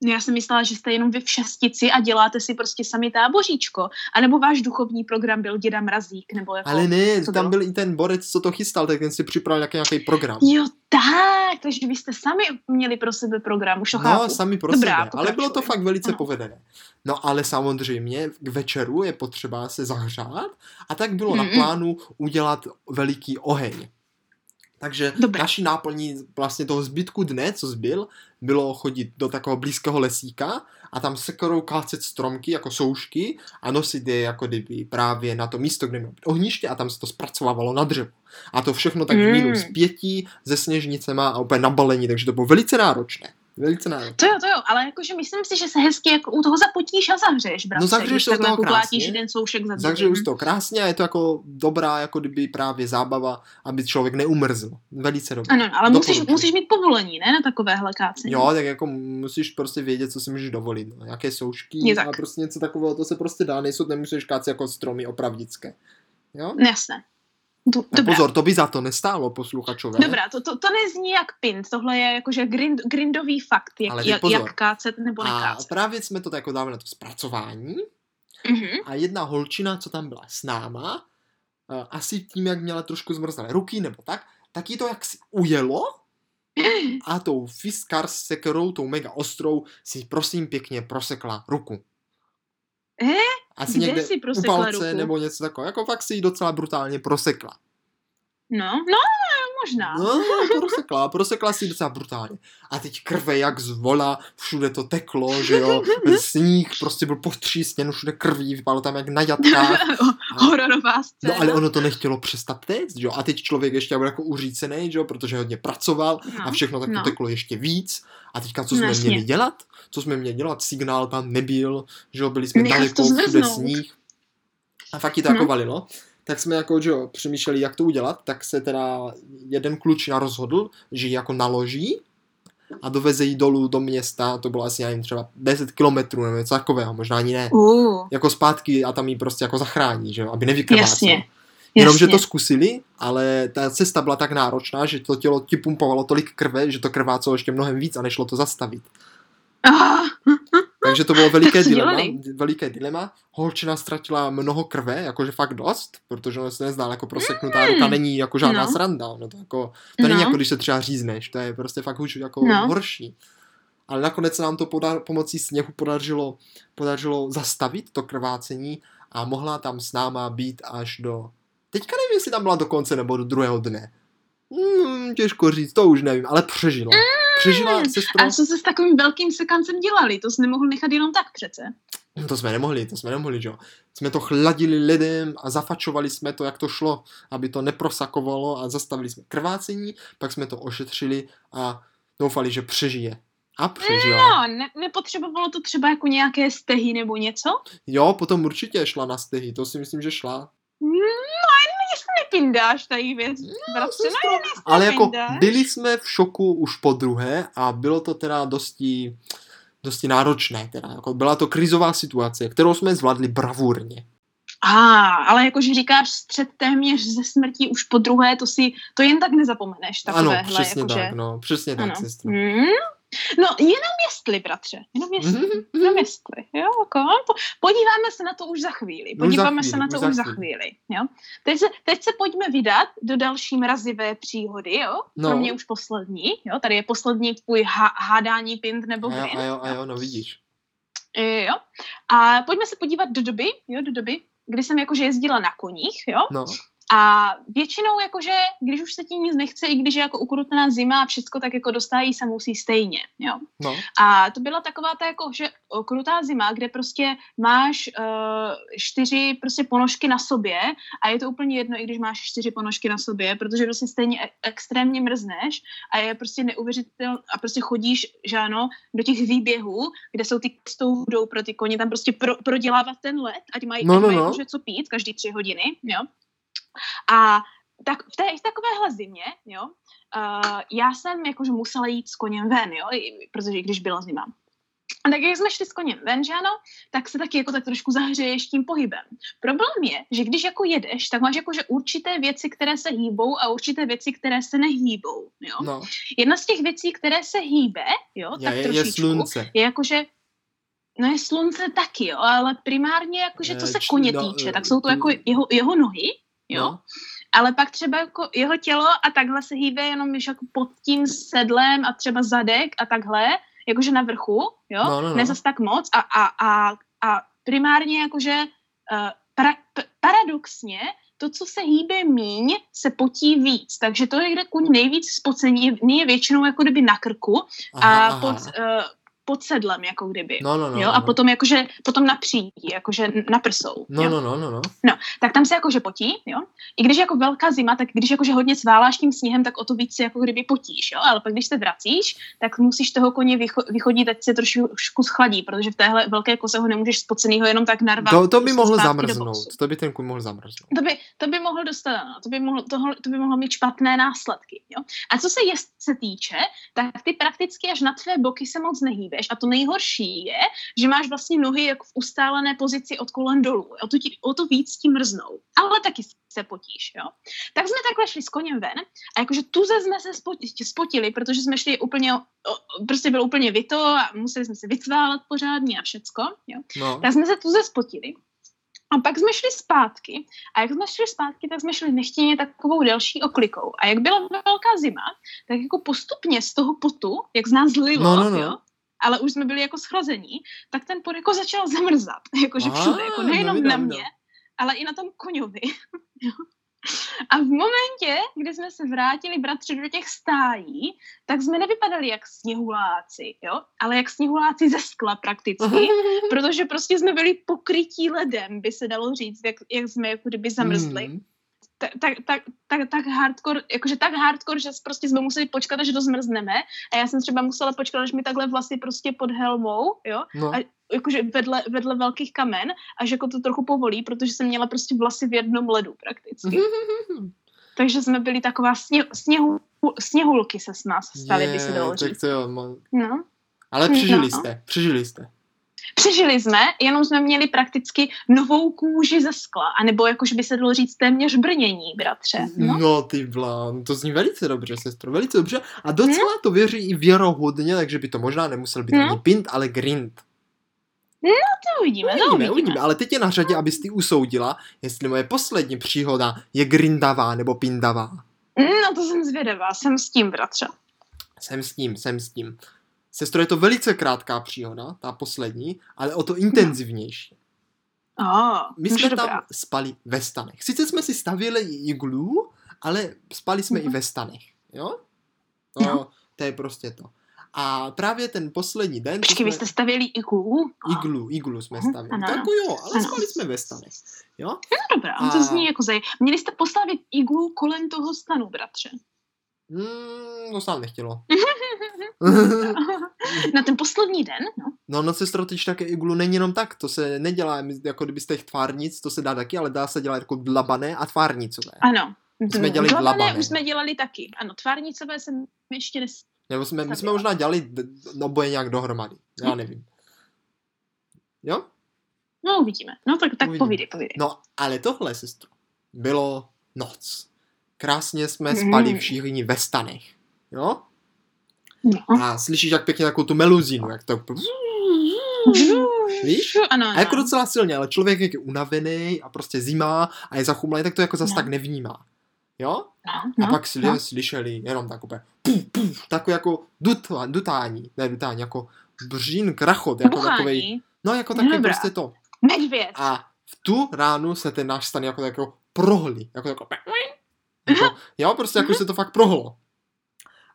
No, Já jsem myslela, že jste jenom vy v šestici a děláte si prostě sami táboříčko. A nebo váš duchovní program byl Děda Mrazík, nebo jako... Ale ne, tam bylo? byl i ten borec, co to chystal, tak ten si připravil nějaký, nějaký program. Jo, tak, takže vy jste sami měli pro sebe program, už to No, chápu. sami pro Dobrá, sebe, ale bylo to fakt velice Ano. povedené. No ale samozřejmě k večeru je potřeba se zahřát a tak bylo na Mhm. plánu udělat veliký oheň. Takže Dobrá. naší náplní vlastně toho zbytku dne, co zbyl, bylo chodit do takového blízkého lesíka a tam sekerou kácet stromky jako soušky a nosit je jako kdyby právě na to místo, kde mělo ohniště a tam se to zpracovávalo na dřevo. A to všechno tak v Mm. minus pěti se sněžnicema a úplně nabalení, takže to bylo velice náročné. Velice náročné. To jo, ale jakože myslím si, že se hezky jako u toho zapotíš a zahřeješ, bratře. No, zahřeješ takhle toho krásně. jeden soušek za Zahřeju druhým. z toho krásně a je to jako dobrá, jako kdyby právě zábava, aby člověk neumrzl. Velice dobré. Ano, ale musíš, musíš mít povolení, ne, na takovéhle kácení. Jo, tak jako musíš prostě vědět, co si můžeš dovolit. No. Jaké soušky Je a tak. prostě něco takového, to se prostě dá, nejsou, nemusíš kácet jako stromy opravdické. Jo? Jasné. Do, dobrá. pozor, to by za to nestálo, posluchačové. Dobrá, to, to, to nezní jak pint, tohle je jakože grind, grindový fakt, Ale jak, teď jak, jak kácet nebo A nekácet. právě jsme to jako dávali na to zpracování Mhm. a jedna holčina, co tam byla s náma, eh, asi tím, jak měla trošku zmrzlé ruky nebo tak, tak jí to jaksi ujelo a tou fiskar sekerou, tou mega ostrou, si prosím pěkně prosekla ruku. Eh? Asi Kde někde si u prosekla palce ruku? nebo něco takového. Jako fakt si ji docela brutálně prosekla. No, no, možná. No, prosekla, prosekla si docela brutálně. A teď krve jak z vola, všude to teklo, že jo, sníh prostě byl postřísněn, všude krví, vypadalo tam jak na jatkách. Hororová scéna. No ale ono to nechtělo přestat že jo, a teď člověk ještě byl jako uřícený, že jo, protože hodně pracoval No, a všechno tak no. teklo ještě víc. A teďka co No, jsme jasně. měli dělat? Co jsme měli dělat? Signál tam nebyl, že jo, byli jsme Nechat daleko, všude sníh. A fakt ti to jako Hm. valilo. Tak jsme jako, že jo, přemýšleli, jak to udělat, tak se teda jeden klučina rozhodl, že ji jako naloží a doveze ji dolů do města, to bylo asi, já nevím, třeba 10 kilometrů nebo něco takového, možná ani ne. Uh, Jako zpátky a tam ji prostě jako zachrání, že jo, aby nevykrvácela. jasně. Jenomže to zkusili, ale ta cesta byla tak náročná, že to tělo ti pumpovalo tolik krve, že to krvácelo ještě mnohem víc a nešlo to zastavit. Ah, Takže to bylo veliké dilema, veliké dilema. Holčina ztratila mnoho krve, jakože fakt dost, protože ona se nezdál jako proseknutá ruka, není jako žádná No. sranda. No to, jako, to není No. jako když se třeba řízneš, to je prostě fakt už jako No. horší. Ale nakonec se nám to poda- pomocí sněhu podařilo, podařilo zastavit to krvácení a mohla tam s náma být až do... Teďka nevím, jestli tam byla do konce nebo do druhého dne. Hmm, těžko říct, to už nevím, ale přežila. Přežila sestro. a co se s takovým velkým sekancem dělali? To jsi nemohl nechat jenom tak přece. To jsme nemohli, to jsme nemohli, že jo. Jsme to chladili lidem a zafačovali jsme to, jak to šlo, aby to neprosakovalo a zastavili jsme krvácení, pak jsme to ošetřili a doufali, že přežije. A přežila. No, ne, nepotřebovalo to třeba jako nějaké stehy nebo něco? Jo, potom určitě šla na stehy, to si myslím, že šla. No, nepindáš tady věc, bratře. No, ne, Ale jako byli jsme v šoku už po druhé a bylo to teda dosti, dosti náročné. Teda. Jako byla to krizová situace, kterou jsme zvládli bravurně. A, ale jakože říkáš střed téměř ze smrtí už po druhé, to si, to jen tak nezapomeneš. Ano, Takovéhle, přesně jakože, tak, no, přesně tak, ano. sestro. Hmm? No, jenom jestli, bratře, jenom jestli, Mhm, jenom jestli, jo, jako, po, podíváme se na to už za chvíli, Už za podíváme chvíli, se na už to za už za chvíli. jo. Teď se, teď se pojďme vydat do další mrazivé příhody, jo, No. pro mě už poslední, jo, tady je poslední tvůj há, hádání pint nebo A jo, a jo, a jo, no vidíš. E, jo. A pojďme se podívat do doby, jo, do doby, kdy jsem jakože jezdila na koních, jo, No, a většinou jakože, když už se ti nic nechce, i když je jako ukrutená zima a všecko, tak jako dostájí se musí stejně, jo. no, A to byla taková ta jako, že krutá zima, kde prostě máš uh, čtyři prostě ponožky na sobě a je to úplně jedno, i když máš čtyři ponožky na sobě, protože prostě stejně e- extrémně mrzneš a je prostě neuvěřitelné a prostě chodíš, že ano, do těch výběhů, kde jsou ty stoudou pro ty koně, tam prostě pro, prodělávat ten let, ať mají, No, ať no, mají no. co pít každý tři hodiny, jo. A tak v té v takovéhle zimě, jo, uh, já jsem jakože musela jít s koněm ven, jo, i- protože když byla zima. A tak jak jsme šli s koněm ven, že ano, tak se taky jako tak trošku zahřeješ tím pohybem. Problém je, že když jako jedeš, tak máš jakože určité věci, které se hýbou a určité věci, které se nehýbou, jo. no. Jedna z těch věcí, které se hýbe, jo, Je, tak je, trošičku, je slunce. je jakože No je slunce taky, jo, ale primárně jakože co Eh, se koně no, týče, eh, tak jsou to mm. jako jeho, jeho nohy, jo, No. ale pak třeba jako jeho tělo a takhle se hýbe jenom již jako pod tím sedlem a třeba zadek a takhle, jakože na vrchu, jo, No, no, no. ne zas tak moc a, a, a, a primárně jakože uh, para, p- paradoxně to, co se hýbe míň, se potí víc. Takže to je, kde kuň nejvíc spocení je, většinou jako kdyby na krku Aha, a aha. pod, uh, pod sedlem, jako kdyby. No, no, no. jo, a no. potom jakože, potom na přídí, jakože na prsou. No, jo? no, no, no, no. tak tam se jakože potí, jo. I když je jako velká zima, tak když jakože hodně sváláš tím sněhem, tak o to víc se jako kdyby potíš, jo. Ale pak když se vracíš, tak musíš toho koně vycho- vychodit, ať se trošku schladí, protože v téhle velké kose ho nemůžeš spocenýho jenom tak narvat. To, to by mohl do zamrznout. To by ten kuň mohl zamrznout. To by, to by mohlo dostat, ano, to by mohlo, toho, to by mohlo mít špatné následky. Jo? A co se jest se týče, tak ty prakticky až na tvé boky se moc nehýbeš. A to nejhorší je, že máš vlastně nohy jako v ustálené pozici od kolen dolů. O to, ti, o to víc ti mrznou. Ale taky se potíš. Jo? Tak jsme takhle šli s koněm ven a jakože tuze jsme se spoti- spotili, protože jsme šli úplně, prostě bylo úplně vyto a museli jsme se vycválat pořádně a všecko. Jo? No. Tak jsme se tuze spotili. A pak jsme šli zpátky a jak jsme šli zpátky, tak jsme šli nechtěně takovou další oklikou. A jak byla velká zima, tak jako postupně z toho potu, jak z nás zlilo, No, no, no. Jo, ale už jsme byli jako schlazení, tak ten pot jako začal zamrzat. Jakože všude, jako no nejenom na mě, ale i na tom koňovi. A v momentě, kdy jsme se vrátili bratři do těch stájí, tak jsme nevypadali jak sněhuláci, jo? ale jak sněhuláci ze skla prakticky, protože prostě jsme byli pokrytí ledem, by se dalo říct, jak, jak jsme jako kdyby zamrzli. Hmm. Tak, tak, tak, tak, tak hardcore, jakože tak hardcore, že prostě jsme museli počkat, až dozmrzneme a já jsem třeba musela počkat, až mi takhle vlasy prostě pod helmou, jo, No. a jakože vedle, vedle velkých kamen, až jako to trochu povolí, protože jsem měla prostě vlasy v jednom ledu prakticky. Takže jsme byli taková sně, sněhu, sněhulky se s nás staly, by se dalo Je, tak říct. to jo, mo- No. ale přežili no. jste, přežili jste. Přežili jsme, jenom jsme měli prakticky novou kůži ze skla, anebo jakož by se dalo říct téměř brnění, bratře. No. No ty blán, to zní velice dobře, sestro, velice dobře. A docela to věří i věrohodně, takže by to možná nemusel být No. ani pint, ale grind. To uvidíme, to Uvidíme, uvidíme. uvidíme, ale teď je na řadě, abys ty usoudila, jestli moje poslední příhoda je grindavá nebo pindavá. No to jsem zvědavá, jsem s tím, bratře. Jsem s tím, jsem s tím. Sestro, je to velice krátká příhoda, ta poslední, ale o to intenzivnější. Oh, My jsme tam spali ve stanech. Sice jsme si stavěli iglu, ale spali jsme i ve stanech, jo? To, No. to je prostě to. A právě ten poslední den... Počkej, vy jsme- jste stavěli iglu? Iglu, iglu jsme Mhm, stavěli. ano. Tak jo, ale Ano. spali jsme ve stanech. Jo? No dobrá, A- to zní jako zaj... Měli jste postavit iglu kolem toho stanu, bratře. Mm, to se nám nechtělo. Na ten poslední den, no. no, no sestro, teď také iglu není jenom tak, to se nedělá, jako kdybyste jich tvárnic, to se dá taky, ale dá se dělat jako dlabané a tvárnicové. Ano. jsme dělali Dlabané dlabané. už jsme dělali taky. Ano, tvárnicové jsem ještě nes... Nebo jsme, my jsme možná dělali oboje nějak dohromady. Já nevím. Jo? No uvidíme. No tak, tak Uvidíme. povídej, povídej. No, ale tohle, sestro, bylo noc. Krásně jsme Mm. spali všichni ve stanech. Jo? No. A slyšíš jak pěkně takovou tu meluzínu, jak to... Víš? Ano, A ano. jako docela silně, ale člověk jak je unavený a prostě zima a je zachumlý, tak to jako zas No. tak nevnímá. Jo? No, A no, pak si no. slyšeli jenom tak úplně puf, puf, takové jako dutá, dutání, ne dutání, jako břín, krachot, jako takovej, Buchání. no jako takový dobrá. prostě to. Medvěd. A v tu ránu se ten náš stan jako, jako prohlí, jako, jako, jako jo, prostě jako se to fakt prohlo.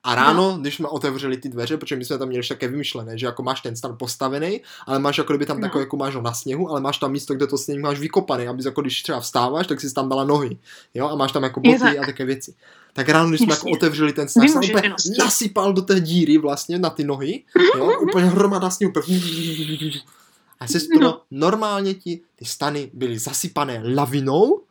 A ráno, když jsme otevřeli ty dveře, protože my jsme tam měli ještě také vymyšlené, že jako máš ten stan postavený, ale máš jako kdyby tam No. takové, jako máš ho na sněhu, ale máš tam místo, kde to sněh máš vykopaný, abys jako když třeba vstáváš, tak si tam dala nohy, jo, a máš tam jako boty a také věci. Tak ráno, když jsme jako otevřeli ten stan, jsem úplně nasypal do té díry vlastně na ty nohy, jo, úplně hromada sněhu, úplně a sestro, No. normálně ti ty stany byly zasypané lavinou,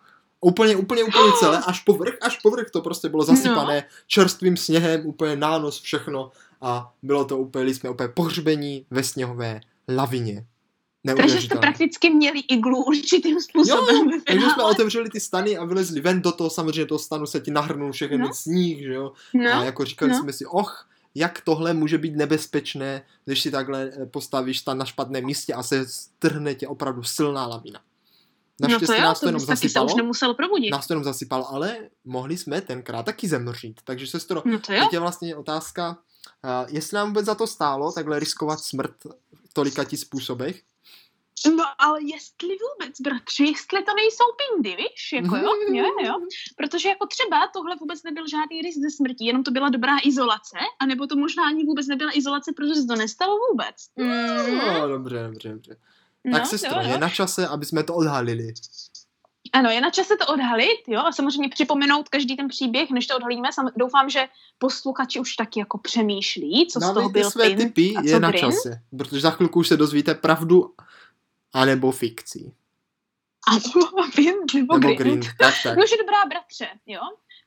úplně, úplně, úplně celé, až povrch, až povrch to prostě bylo zasypané No. čerstvým sněhem, úplně nános, všechno a bylo to úplně, jsme úplně pohřbení ve sněhové lavině. Takže jste prakticky měli iglu určitým způsobem. ve Takže jsme otevřeli ty stany a vylezli ven do toho, samozřejmě toho stanu se ti nahrnul všechny No. sníh, že jo. A No, jako říkali no. jsme si, och, jak tohle může být nebezpečné, když si takhle eh, postavíš stan na špatném místě a se strhne tě opravdu silná lavina. No to Naštěstí jo, nás to to jenom taky se zasypalo, už nemusel probudit. nás to jenom zasypalo, ale mohli jsme tenkrát taky zemřít. Takže sestro, No to jo. teď je vlastně otázka, uh, jestli nám vůbec za to stálo takhle riskovat smrt v tolika ti způsobech. No ale jestli vůbec, bratři, jestli to nejsou pindy, víš, jako jo, jo, jo, protože jako třeba tohle vůbec nebyl žádný risk ze smrti, jenom to byla dobrá izolace, anebo to možná ani vůbec nebyla izolace, protože se to nestalo vůbec. Mm. No, dobře, dobře, dobře. No, Tak sestro, jo, jo. je na čase, aby jsme to odhalili. Ano, je na čase to odhalit, jo, a samozřejmě připomenout každý ten příběh, než to odhalíme. Sam, doufám, že posluchači už taky jako přemýšlí, co z toho byl své pin typy, a co je na grin. čase. Protože za chvilku už se dozvíte pravdu anebo fikci. A pin nebo, Nebo grin. green. Tak, tak. No, že dobrá, bratře, jo.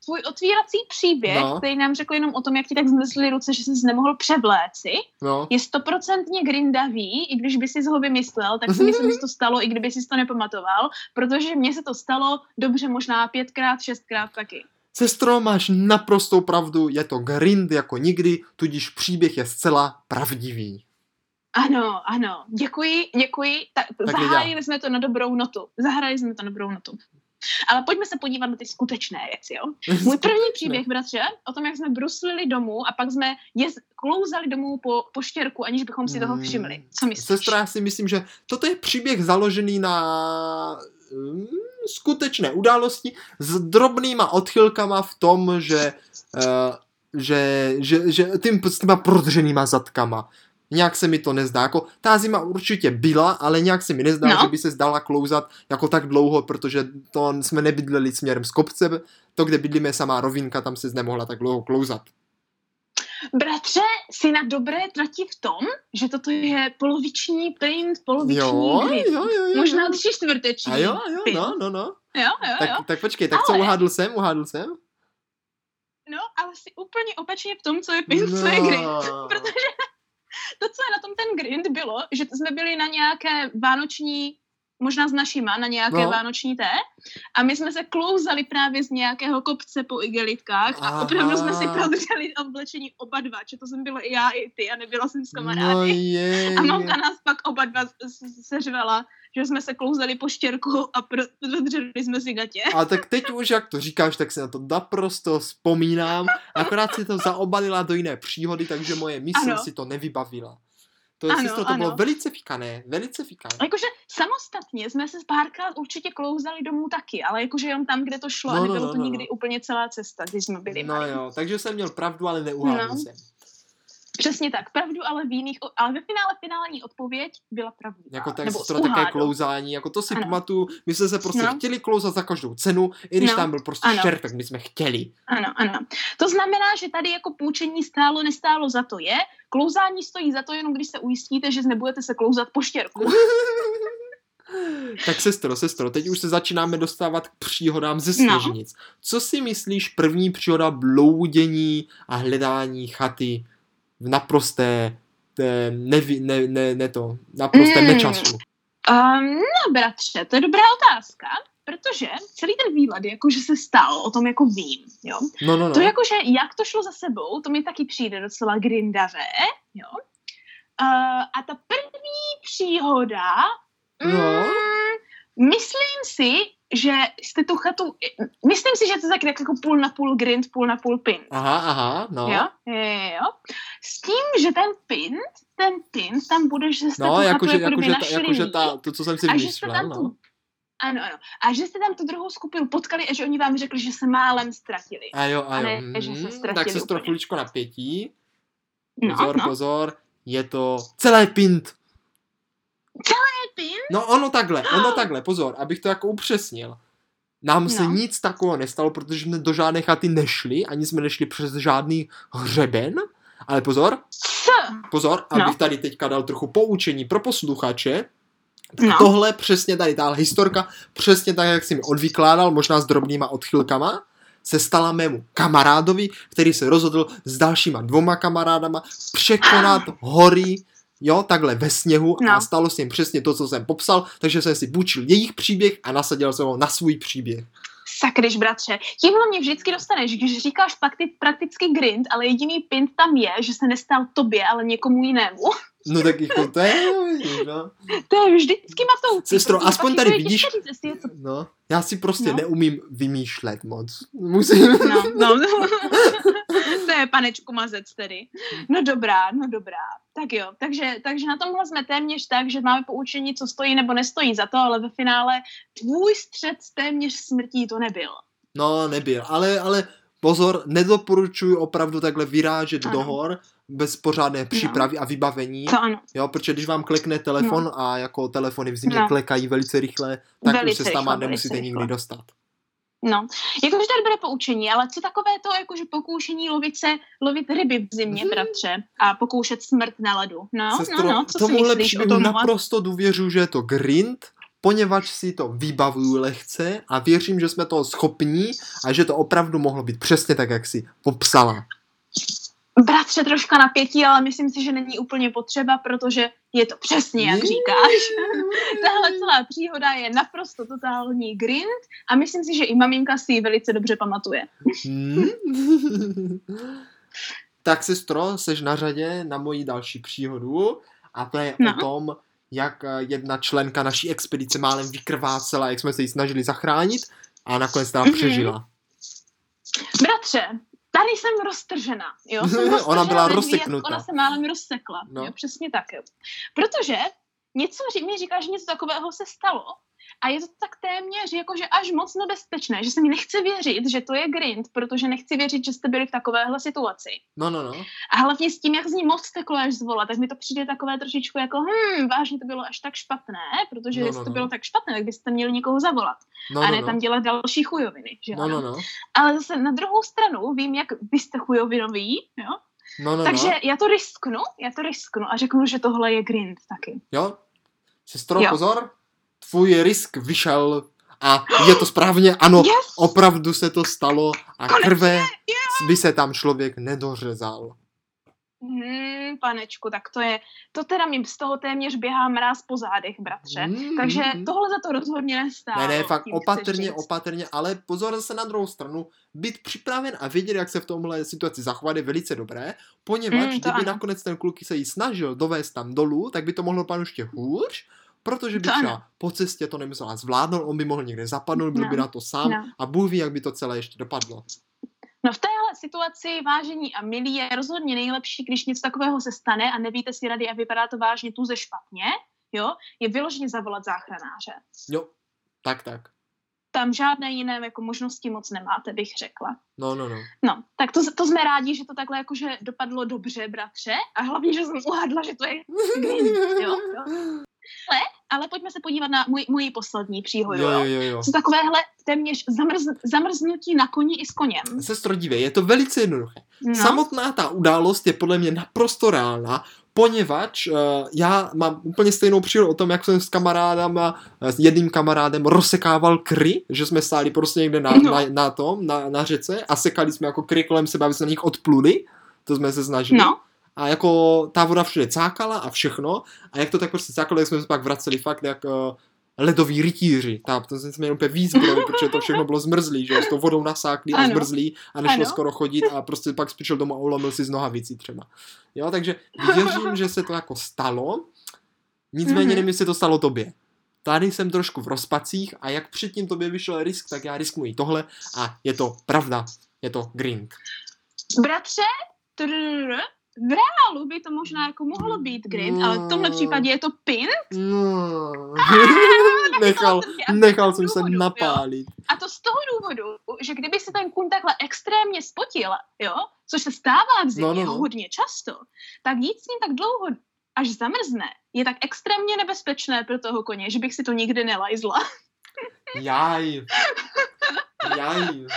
Tvůj otvírací příběh, No. který nám řekl jenom o tom, jak ti tak zmrzly ruce, že jsi nemohl převléci, No. je stoprocentně grindavý, i když by si ho vymyslel, tak si myslím, že to stalo, i kdyby si to nepamatoval, protože mně se to stalo dobře možná pětkrát, šestkrát taky. Sestro, máš naprostou pravdu, je to grind jako nikdy, tudíž příběh je zcela pravdivý. Ano, ano, děkuji, děkuji. Tak, Tak zahájili jsme to na dobrou notu. Zahrali jsme to na dobrou notu. Ale pojďme se podívat na ty skutečné věci, jo? Můj první příběh, bratře, o tom, jak jsme bruslili domů a pak jsme jez, klouzali domů po, po štěrku, aniž bychom si toho Hmm. všimli. Co myslíš? Sestra, já si myslím, že toto je příběh založený na... mm, skutečné události s drobnýma odchylkama v tom, že, uh, že, že, že tým, s těma prodřenýma zadkama. Nějak se mi to nezdá. Jako, ta zima určitě byla, ale nějak se mi nezdá, No. že by se zdala klouzat jako tak dlouho, protože to jsme nebydleli směrem z kopce, to, kde bydlíme samá rovinka, tam se nemohla tak dlouho klouzat. Bratře, jsi na dobré trati v tom, že toto je poloviční print, poloviční Jo, jo, jo, jo. Možná tři čtvrteční. A jo, jo, print. no, no, no. Jo, jo, Tak, jo. tak počkej, tak co Ale- uhádl jsem? Uhádl jsem? No, ale jsi úplně opačně v tom, co je print, co je. Protože to, co je na tom ten grind, bylo, že jsme byli na nějaké vánoční, možná s našima, na nějaké No. no. vánoční té a my jsme se klouzali právě z nějakého kopce po igelitkách a opravdu jsme si prodrželi oblečení oba dva, že to jsem byla i já, i ty a nebyla jsem s kamarády. No je, A je. mamka nás pak oba dva seřvala, že jsme se klouzali po štěrku a pro- prodrželi jsme si gatě. A tak teď už, jak to říkáš, tak si na to naprosto vzpomínám. Akorát si to zaobalila do jiné příhody, takže moje mysl Ano. si to nevybavila. To je Ano, sestro, to bylo ano. velice fikané, velice fikané. Jakože samostatně jsme se párkrát určitě klouzali domů taky, ale jakože jenom tam, kde to šlo No, a no, nebylo no, to no, nikdy no. úplně celá cesta, když jsme byli No malí. jo, takže jsem měl pravdu, ale neuhádl No. jsem. Přesně tak, pravdu, ale v jiných, ale ve finále finální odpověď byla pravdivá. Jako tak Nebo také klouzání, jako to si Ano. pamatuju, my jsme se prostě No. chtěli klouzat za každou cenu, i když No. tam byl prostě Ano. štěr, tak my jsme chtěli. Ano, ano. To znamená, že tady jako půjčení stálo, nestálo za to je. Klouzání stojí za to jenom, když se ujistíte, že nebudete se klouzat po štěrku. Tak sestro, sestro, teď už se začínáme dostávat k příhodám ze No. sněžnic. Co si myslíš první příhoda bloudění a hledání chaty v naprosté té, nevi, ne, ne, ne to, naprosté Mm. nečasu? Um, no, bratře, to je dobrá otázka, protože celý ten výlet jakože se stal, o tom jako vím, jo. No, no, no. To jakože, jak to šlo za sebou, to mi taky přijde docela grindavé, jo. Uh, a ta první příhoda, No. mm, myslím si, že jste tu chatu, myslím si, že to je tak jako půl na půl grind, půl na půl pin. Aha, aha, no. Jo, jo, jo. S tím, že ten pint, ten pint tam bude, že jste No, tu jakože, chatu jakoby jakože, ta, našli jakože mít. ta, to, co jsem si A že vymýšlel, tam no. tu, ano, ano. A že jste tam tu druhou skupinu potkali a že oni vám řekli, že se málem ztratili. A jo, a A jo. ne, že se mhm, ztratili tak se úplně. chviličko napětí. No, Pozor, no. pozor. Je to celé pint. Pint? No ono takhle, ono takhle, pozor, abych to jako upřesnil. Nám se No. nic takového nestalo, protože jsme do žádné chaty nešli, ani jsme nešli přes žádný hřeben, ale pozor, pozor, No. abych tady teďka dal trochu poučení pro posluchače, tak No. tohle přesně tady, tahle historka, přesně tak, jak si mi odvykládal, možná s drobnýma odchylkama, se stala mému kamarádovi, který se rozhodl s dalšíma dvoma kamarádama překonat hory, jo, takhle ve sněhu a No. stalo se jim přesně to, co jsem popsal, takže jsem si půjčil jejich příběh a nasadil jsem ho na svůj příběh. Sakryš, bratře. Tímhle mě vždycky dostaneš, když říkáš prakti- prakticky grind, ale jediný pint tam je, že se nestal tobě, ale někomu jinému. No tak jako to je, vidíš, no. To je vždycky matoucí. Sestro, aspoň tady vidíš- říct, to no. Já si prostě No. neumím vymýšlet moc. Musím... No, no. to je panečku mazec tedy. No dobrá, no dobrá. Tak jo, takže, takže na tomhle jsme téměř tak, že máme poučení, co stojí nebo nestojí za to, ale ve finále tvůj střed s téměř smrtí to nebyl. No, nebyl, ale, ale pozor, nedoporučuji opravdu takhle vyrážet Ano. do hor bez pořádné přípravy a vybavení, To ano. jo, protože když vám klekne telefon a jako telefony v zimě No. klekají velice rychle, tak Velice už se tam rychle, nemusíte velice nikdy rychle. dostat. No, jakože to je dobré poučení, ale co takové to, jakože pokoušení lovit se, lovit ryby v zimě, bratře, a pokoušet smrt na ledu. No, Sestro, no, no, co si myslíš o tom? naprosto důvěřuji, že je to grind, poněvadž si to vybavuju lehce a věřím, že jsme toho schopní a že to opravdu mohlo být přesně tak, jak si popsala. Bratře, troška napětí, ale myslím si, že není úplně potřeba, protože je to přesně, jak říkáš. Tahle celá příhoda je naprosto totální grind a myslím si, že i maminka si ji velice dobře pamatuje. Hmm? tak sestro, seš na řadě na moji další příhodu a to je No. o tom, jak jedna členka naší expedice málem vykrvácela, jak jsme se ji snažili zachránit a nakonec teda Mhm. přežila. Bratře, tady jsem roztržena. Jo? Jsem Ona roztržena byla rozseknuta. Ona se málem rozsekla. No. Jo? Přesně tak. Jo. Protože něco mi říká, že něco takového se stalo, A je to tak téměř jakože až moc nebezpečné, že se mi nechce věřit, že to je grind, protože nechci věřit, že jste byli v takovéhle situaci. No, no, no. A hlavně s tím, jak z ní moc teklo až zvolat, tak mi to přijde takové trošičku jako, hm, vážně to bylo až tak špatné, protože No, no, no, no, to no. bylo tak špatné, tak byste měli někoho zavolat. No, a no, ne no. tam dělat další chujoviny, že No, no, no. Ale zase na druhou stranu vím, jak vy jste chujovinoví, jo? No, no, Takže no. já to risknu, já to risknu a řeknu, že tohle je grind taky. Jo? Sestro, Jo. pozor. Tvůj risk vyšel a je to správně, ano, Yes! opravdu se to stalo a Konečně, krve by se tam člověk nedořezal. Hmm, panečku, tak to je, to teda mi z toho téměř běhá mráz po zádech, bratře. Mm, Takže mm. tohle za to rozhodně nestálo. Ne, ne, fakt opatrně, opatrně, ale pozor zase na druhou stranu, být připraven a vědět, jak se v tomhle situaci zachovat je velice dobré, poněvadž Mm, to kdyby ano. nakonec ten kluk se jí snažil dovést tam dolů, tak by to mohlo dopadnout ještě hůř, protože by To ano. třeba po cestě to nemusela zvládnout, on by mohl někde zapadnout, byl by No, na to sám no. a Bůh ví, jak by to celé ještě dopadlo. No v téhle situaci vážení a milí je rozhodně nejlepší, když něco takového se stane a nevíte si rady a vypadá to vážně tuze špatně, jo, je vyloženě zavolat záchranáře. Jo, tak, tak. Tam žádné jiné jako možnosti moc nemáte, bych řekla. No, no, no. No, tak to, to jsme rádi, že to takhle jakože dopadlo dobře, bratře. A hlavně, že jsem uhádla, že to je grind, jo, jo. Ale pojďme se podívat na můj, můj poslední příhodu. Jo, Jo, jo, jo. Jsou takovéhle téměř zamrz, zamrznutí na koni i s koněm. Sestro, dívej, je to velice jednoduché. No, Samotná ta událost je podle mě naprosto reálná, poněvadž uh, já mám úplně stejnou příhodu o tom, jak jsem s kamarádama, eh, s jedním kamarádem rozsekával kry, že jsme stáli prostě někde na, No. na, na tom, na, na řece a sekali jsme jako kry kolem sebe, aby se na nich odpluli, to jsme se snažili. no, A jako ta voda všude cákala a všechno. A jak to tak prostě cákalo, tak jsme se pak vraceli fakt jak uh, ledoví rytíři. Ta, to jsme měli úplně výzbroj, protože to všechno bylo zmrzlý, že s tou vodou nasáklý a Ano. zmrzlý a nešlo Ano. skoro chodit a prostě pak přišel domů a ulomil si z nohavicí třeba. Jo, takže věřím, že se to jako stalo. Nicméně Mhm. nevím, jestli to stalo tobě. Tady jsem trošku v rozpacích a jak předtím tobě vyšel risk, tak já risknuji tohle a je to pravda. Je to grind. bratře, v reálu by to možná jako mohlo být grind, ale v tomhle No. případě je to pin. No. nechal, A nechal jsem se důvodu, jo. napálit. A to z toho důvodu, že kdyby se ten kůň takhle extrémně spotil, jo, což se stává v zimě No, no, no. hodně často, tak jít s ním tak dlouho, až zamrzne, je tak extrémně nebezpečné pro toho koně, že bych si to nikdy nelajzla. Jaj. Jaj.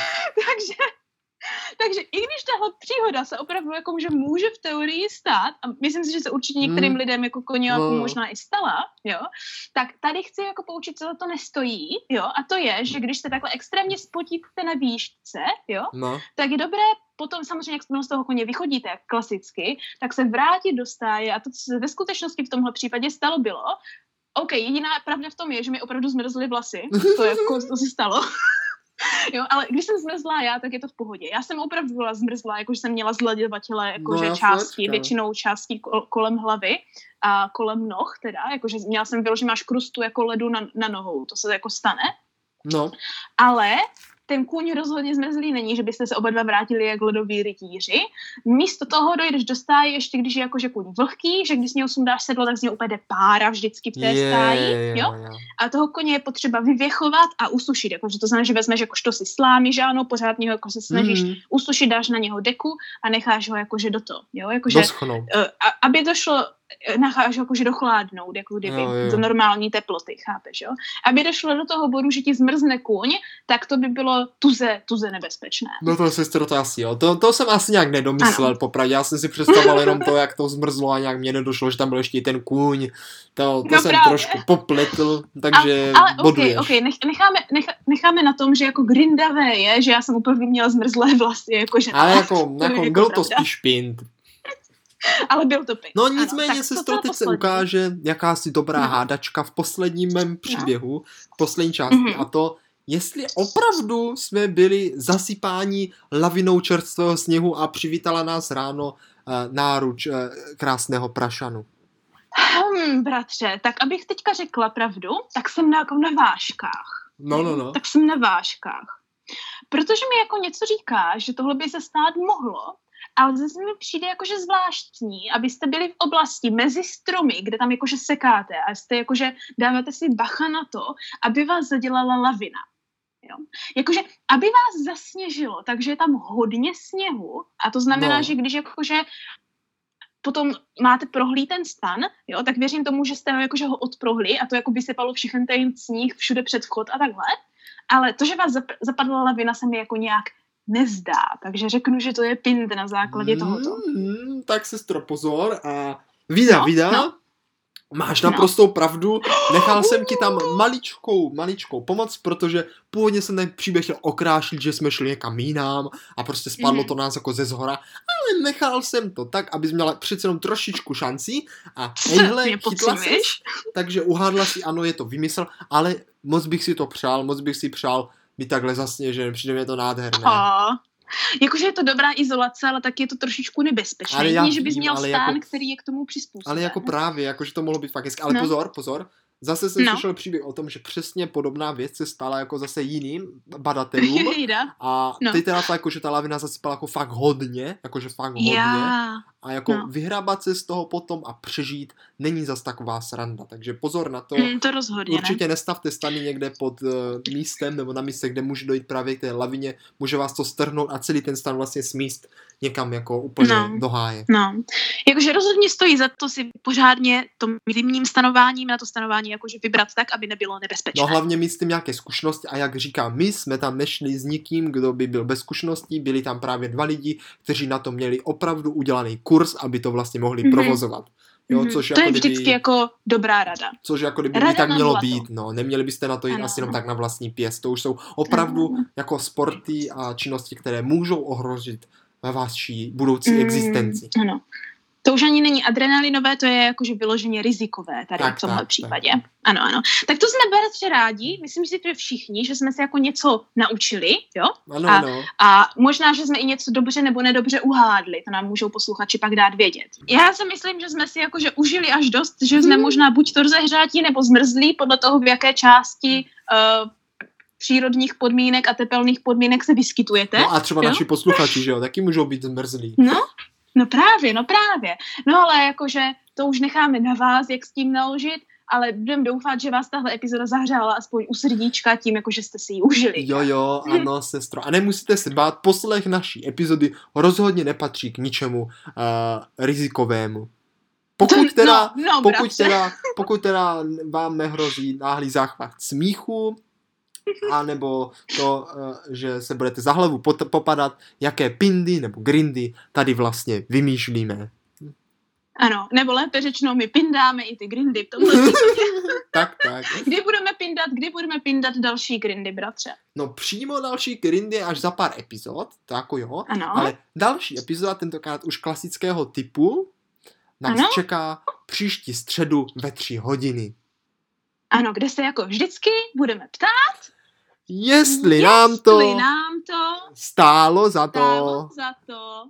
takže, takže i když tahle příhoda se opravdu jako že může v teorii stát, a myslím si, že se určitě některým Hmm. lidem jako koněku No. možná i stala, jo, tak tady chci jako poučit, co za to nestojí, jo, a to je, že když se takhle extrémně spotíte na výšce, jo, No. tak je dobré potom samozřejmě, jak z toho koně vychodíte, jak klasicky, tak se vrátit do stáje a to, co se ve skutečnosti v tomhle případě stalo, bylo, OK, jediná pravda v tom je, že mi opravdu zmrzly vlasy, to, je, jako, to se stalo. Jo, ale když jsem zmrzlá já, tak je to v pohodě. Já jsem opravdu byla zmrzlá, jakože jsem měla zledivatele, jakože No, části, jasnečka. většinou částí kol- kolem hlavy a kolem noh teda, jakože měla jsem vyloženě máš krustu jako ledu na, na nohou, to se jako stane. No. Ale ten kůň rozhodně zmrzlý není, že byste se oba dva vrátili jak ledoví rytíři. Místo toho dojdeš do stáje, ještě když je jakože kůň vlhký, že když z něho sundáš sedlo, tak z něho úplně jde pára vždycky v té Je, stáji. Jo? jo. A toho koně je potřeba vyvěchovat a usušit. Jakože to znamená, že vezmeš jakožto si slámy, že ano, pořád něho jako se snažíš Mhm. usušit, dáš na něho deku a necháš ho jakože do toho. Jo? Jakože, uh, a, aby to šlo, eh, necháš ho jakože dochládnout, jako kdyby, Jo, jo. do normální teploty, chápeš, jo? Aby došlo do toho bodu, že ti zmrzne kůň, tak to by bylo tuze, tuze nebezpečné. No to sestro, to asi jo. To, to jsem asi nějak nedomyslel, Ano. popravdě. Já jsem si představoval jenom to, jak to zmrzlo a nějak mě nedošlo, že tam byl ještě i ten kůň. To, to No jsem právě. trošku popletl, takže Ale OK, boduješ. OK, nech, necháme, nech, necháme na tom, že jako grindavé je, že já jsem úplně měla zmrzlé vlasy, jakože Ale jako, jako jako byl to spíš pint. ale byl to pin. No Ano, nicméně, tak sestro, to teď se ukáže jakási dobrá No. hádačka v posledním mém příběhu, v poslední části, Mhm. a to, jestli opravdu jsme byli zasypáni lavinou čerstvého sněhu a přivítala nás ráno uh, náruč uh, krásného prašanu. Hmm, bratře, tak abych teďka řekla pravdu, tak jsem na, jako na váškách. No, no, no. Tak jsem na váškách. Protože mi jako něco říká, že tohle by se stát mohlo, ale zase mi přijde jakože zvláštní, abyste byli v oblasti mezi stromy, kde tam jakože sekáte a jste jakože dáváte si bacha na to, aby vás zadělala lavina. Jo? Jakože, aby vás zasněžilo, takže je tam hodně sněhu a to znamená, No. že když jakože potom máte prohlý ten stan, jo, tak věřím tomu, že jste ho jakože ho odprohli a to jako by sypalo všechen ten sníh všude před vchod a takhle. Ale to, že vás zap- zapadla lavina, se mi jako nějak nezdá. Takže řeknu, že to je pind na základě tohoto. Mm, tak sestro, pozor a vida, No, vida. no. Máš No. naprostou pravdu, nechal jsem ti tam maličkou, maličkou pomoc, protože původně jsem ten příběh chtěl okrášlit, že jsme šli někam jinam a prostě spadlo Mhm. to nás jako ze zhora, ale nechal jsem to tak, abys měla přece jenom trošičku šancí a ejhle, chytla jsi, takže uhádla si, ano, je to vymysl, ale moc bych si to přál, moc bych si přál být takhle zasněžen, přijde mi to nádherné. A, jakože je to dobrá izolace, ale tak je to trošičku nebezpečné. Ale já že bys měl stán, jako- který je k tomu přizpůsoben. Ale jako právě, jakože to mohlo být fakt hezké. Ale No. pozor, pozor, zase jsem No. slyšel příběh o tom, že přesně podobná věc se stala jako zase jiným badatelům. A No. ty teda to jako, že ta lavina zasypala jako fakt hodně, jakože fakt hodně. Já. A jako no. vyhrabat se z toho potom a přežít není zas taková sranda. Takže pozor na to. Mm, to rozhodně ne. Určitě nestavte stany někde pod uh, místem nebo na místě, kde může dojít právě k té lavině, může vás to strhnout a celý ten stan vlastně smíst někam jako úplně No. do háje. No, jakože rozhodně stojí za to si pořádně tom zimním stanováním na to stanování jakože vybrat tak, aby nebylo nebezpečné. No hlavně mít s tím nějaké zkušenosti a jak říkám, my jsme tam nešli s nikým, kdo by byl bez zkušeností, byli tam právě dva lidi, kteří na to měli opravdu udělaný kurz, aby to vlastně mohli Mhm. provozovat. Jo, Mhm. což to je jako vždycky kdyby, jako dobrá rada. což jako kdyby Rada by tak mělo zlato. být, no, neměli byste na to jít Ano. asi jenom tak na vlastní pěst, to už jsou opravdu Ano. jako sporty a činnosti, které můžou ohrozit ve vaší budoucí Mm, existenci. Ano. To už ani není adrenalinové, to je jakože vyloženě rizikové tady Tak, v tomhle tak, případě. Ano, ano. Tak to jsme bratře rádi, myslím si, že všichni, že jsme se jako něco naučili, jo? Ano, A- ano. A možná, že jsme i něco dobře nebo nedobře uhádli, to nám můžou posluchači pak dát vědět. Já si myslím, že jsme si jakože užili až dost, že jsme Hmm. možná buď to rozehřátí nebo zmrzlí, podle toho, v jaké části uh, přírodních podmínek a tepelných podmínek se vyskytujete. No a třeba jo? naši posluchači, že jo, taky můžou být zmrzlí. No, no právě, no právě. No ale jakože to už necháme na vás, jak s tím naložit, ale budeme doufat, že vás tahle epizoda zahřála aspoň u srdíčka tím, jako že jste si ji užili. Jo, jo, ano, sestro. A nemusíte se bát, poslech naší epizody rozhodně nepatří k ničemu uh, rizikovému. Pokud teda, no, no, pokud teda, pokud teda vám nehrozí náhlý záchvat smíchu, a nebo to, eh, že se budete za hlavu pot- popadat, jaké pindy nebo grindy tady vlastně vymýšlíme. Ano, nebo lépe řečeno, my pindáme i ty grindy v tomhle případě. Tak, tak. Kdy budeme pindat, kdy budeme pindat další grindy, bratře? No přímo další grindy až za pár epizod, to jako jo, Ano. ale další epizoda, tentokrát už klasického typu, nás Ano. čeká příští středu ve tři hodiny. Ano, kde se jako vždycky budeme ptát, Jestli nám to jestli nám to stálo za to. stálo za to.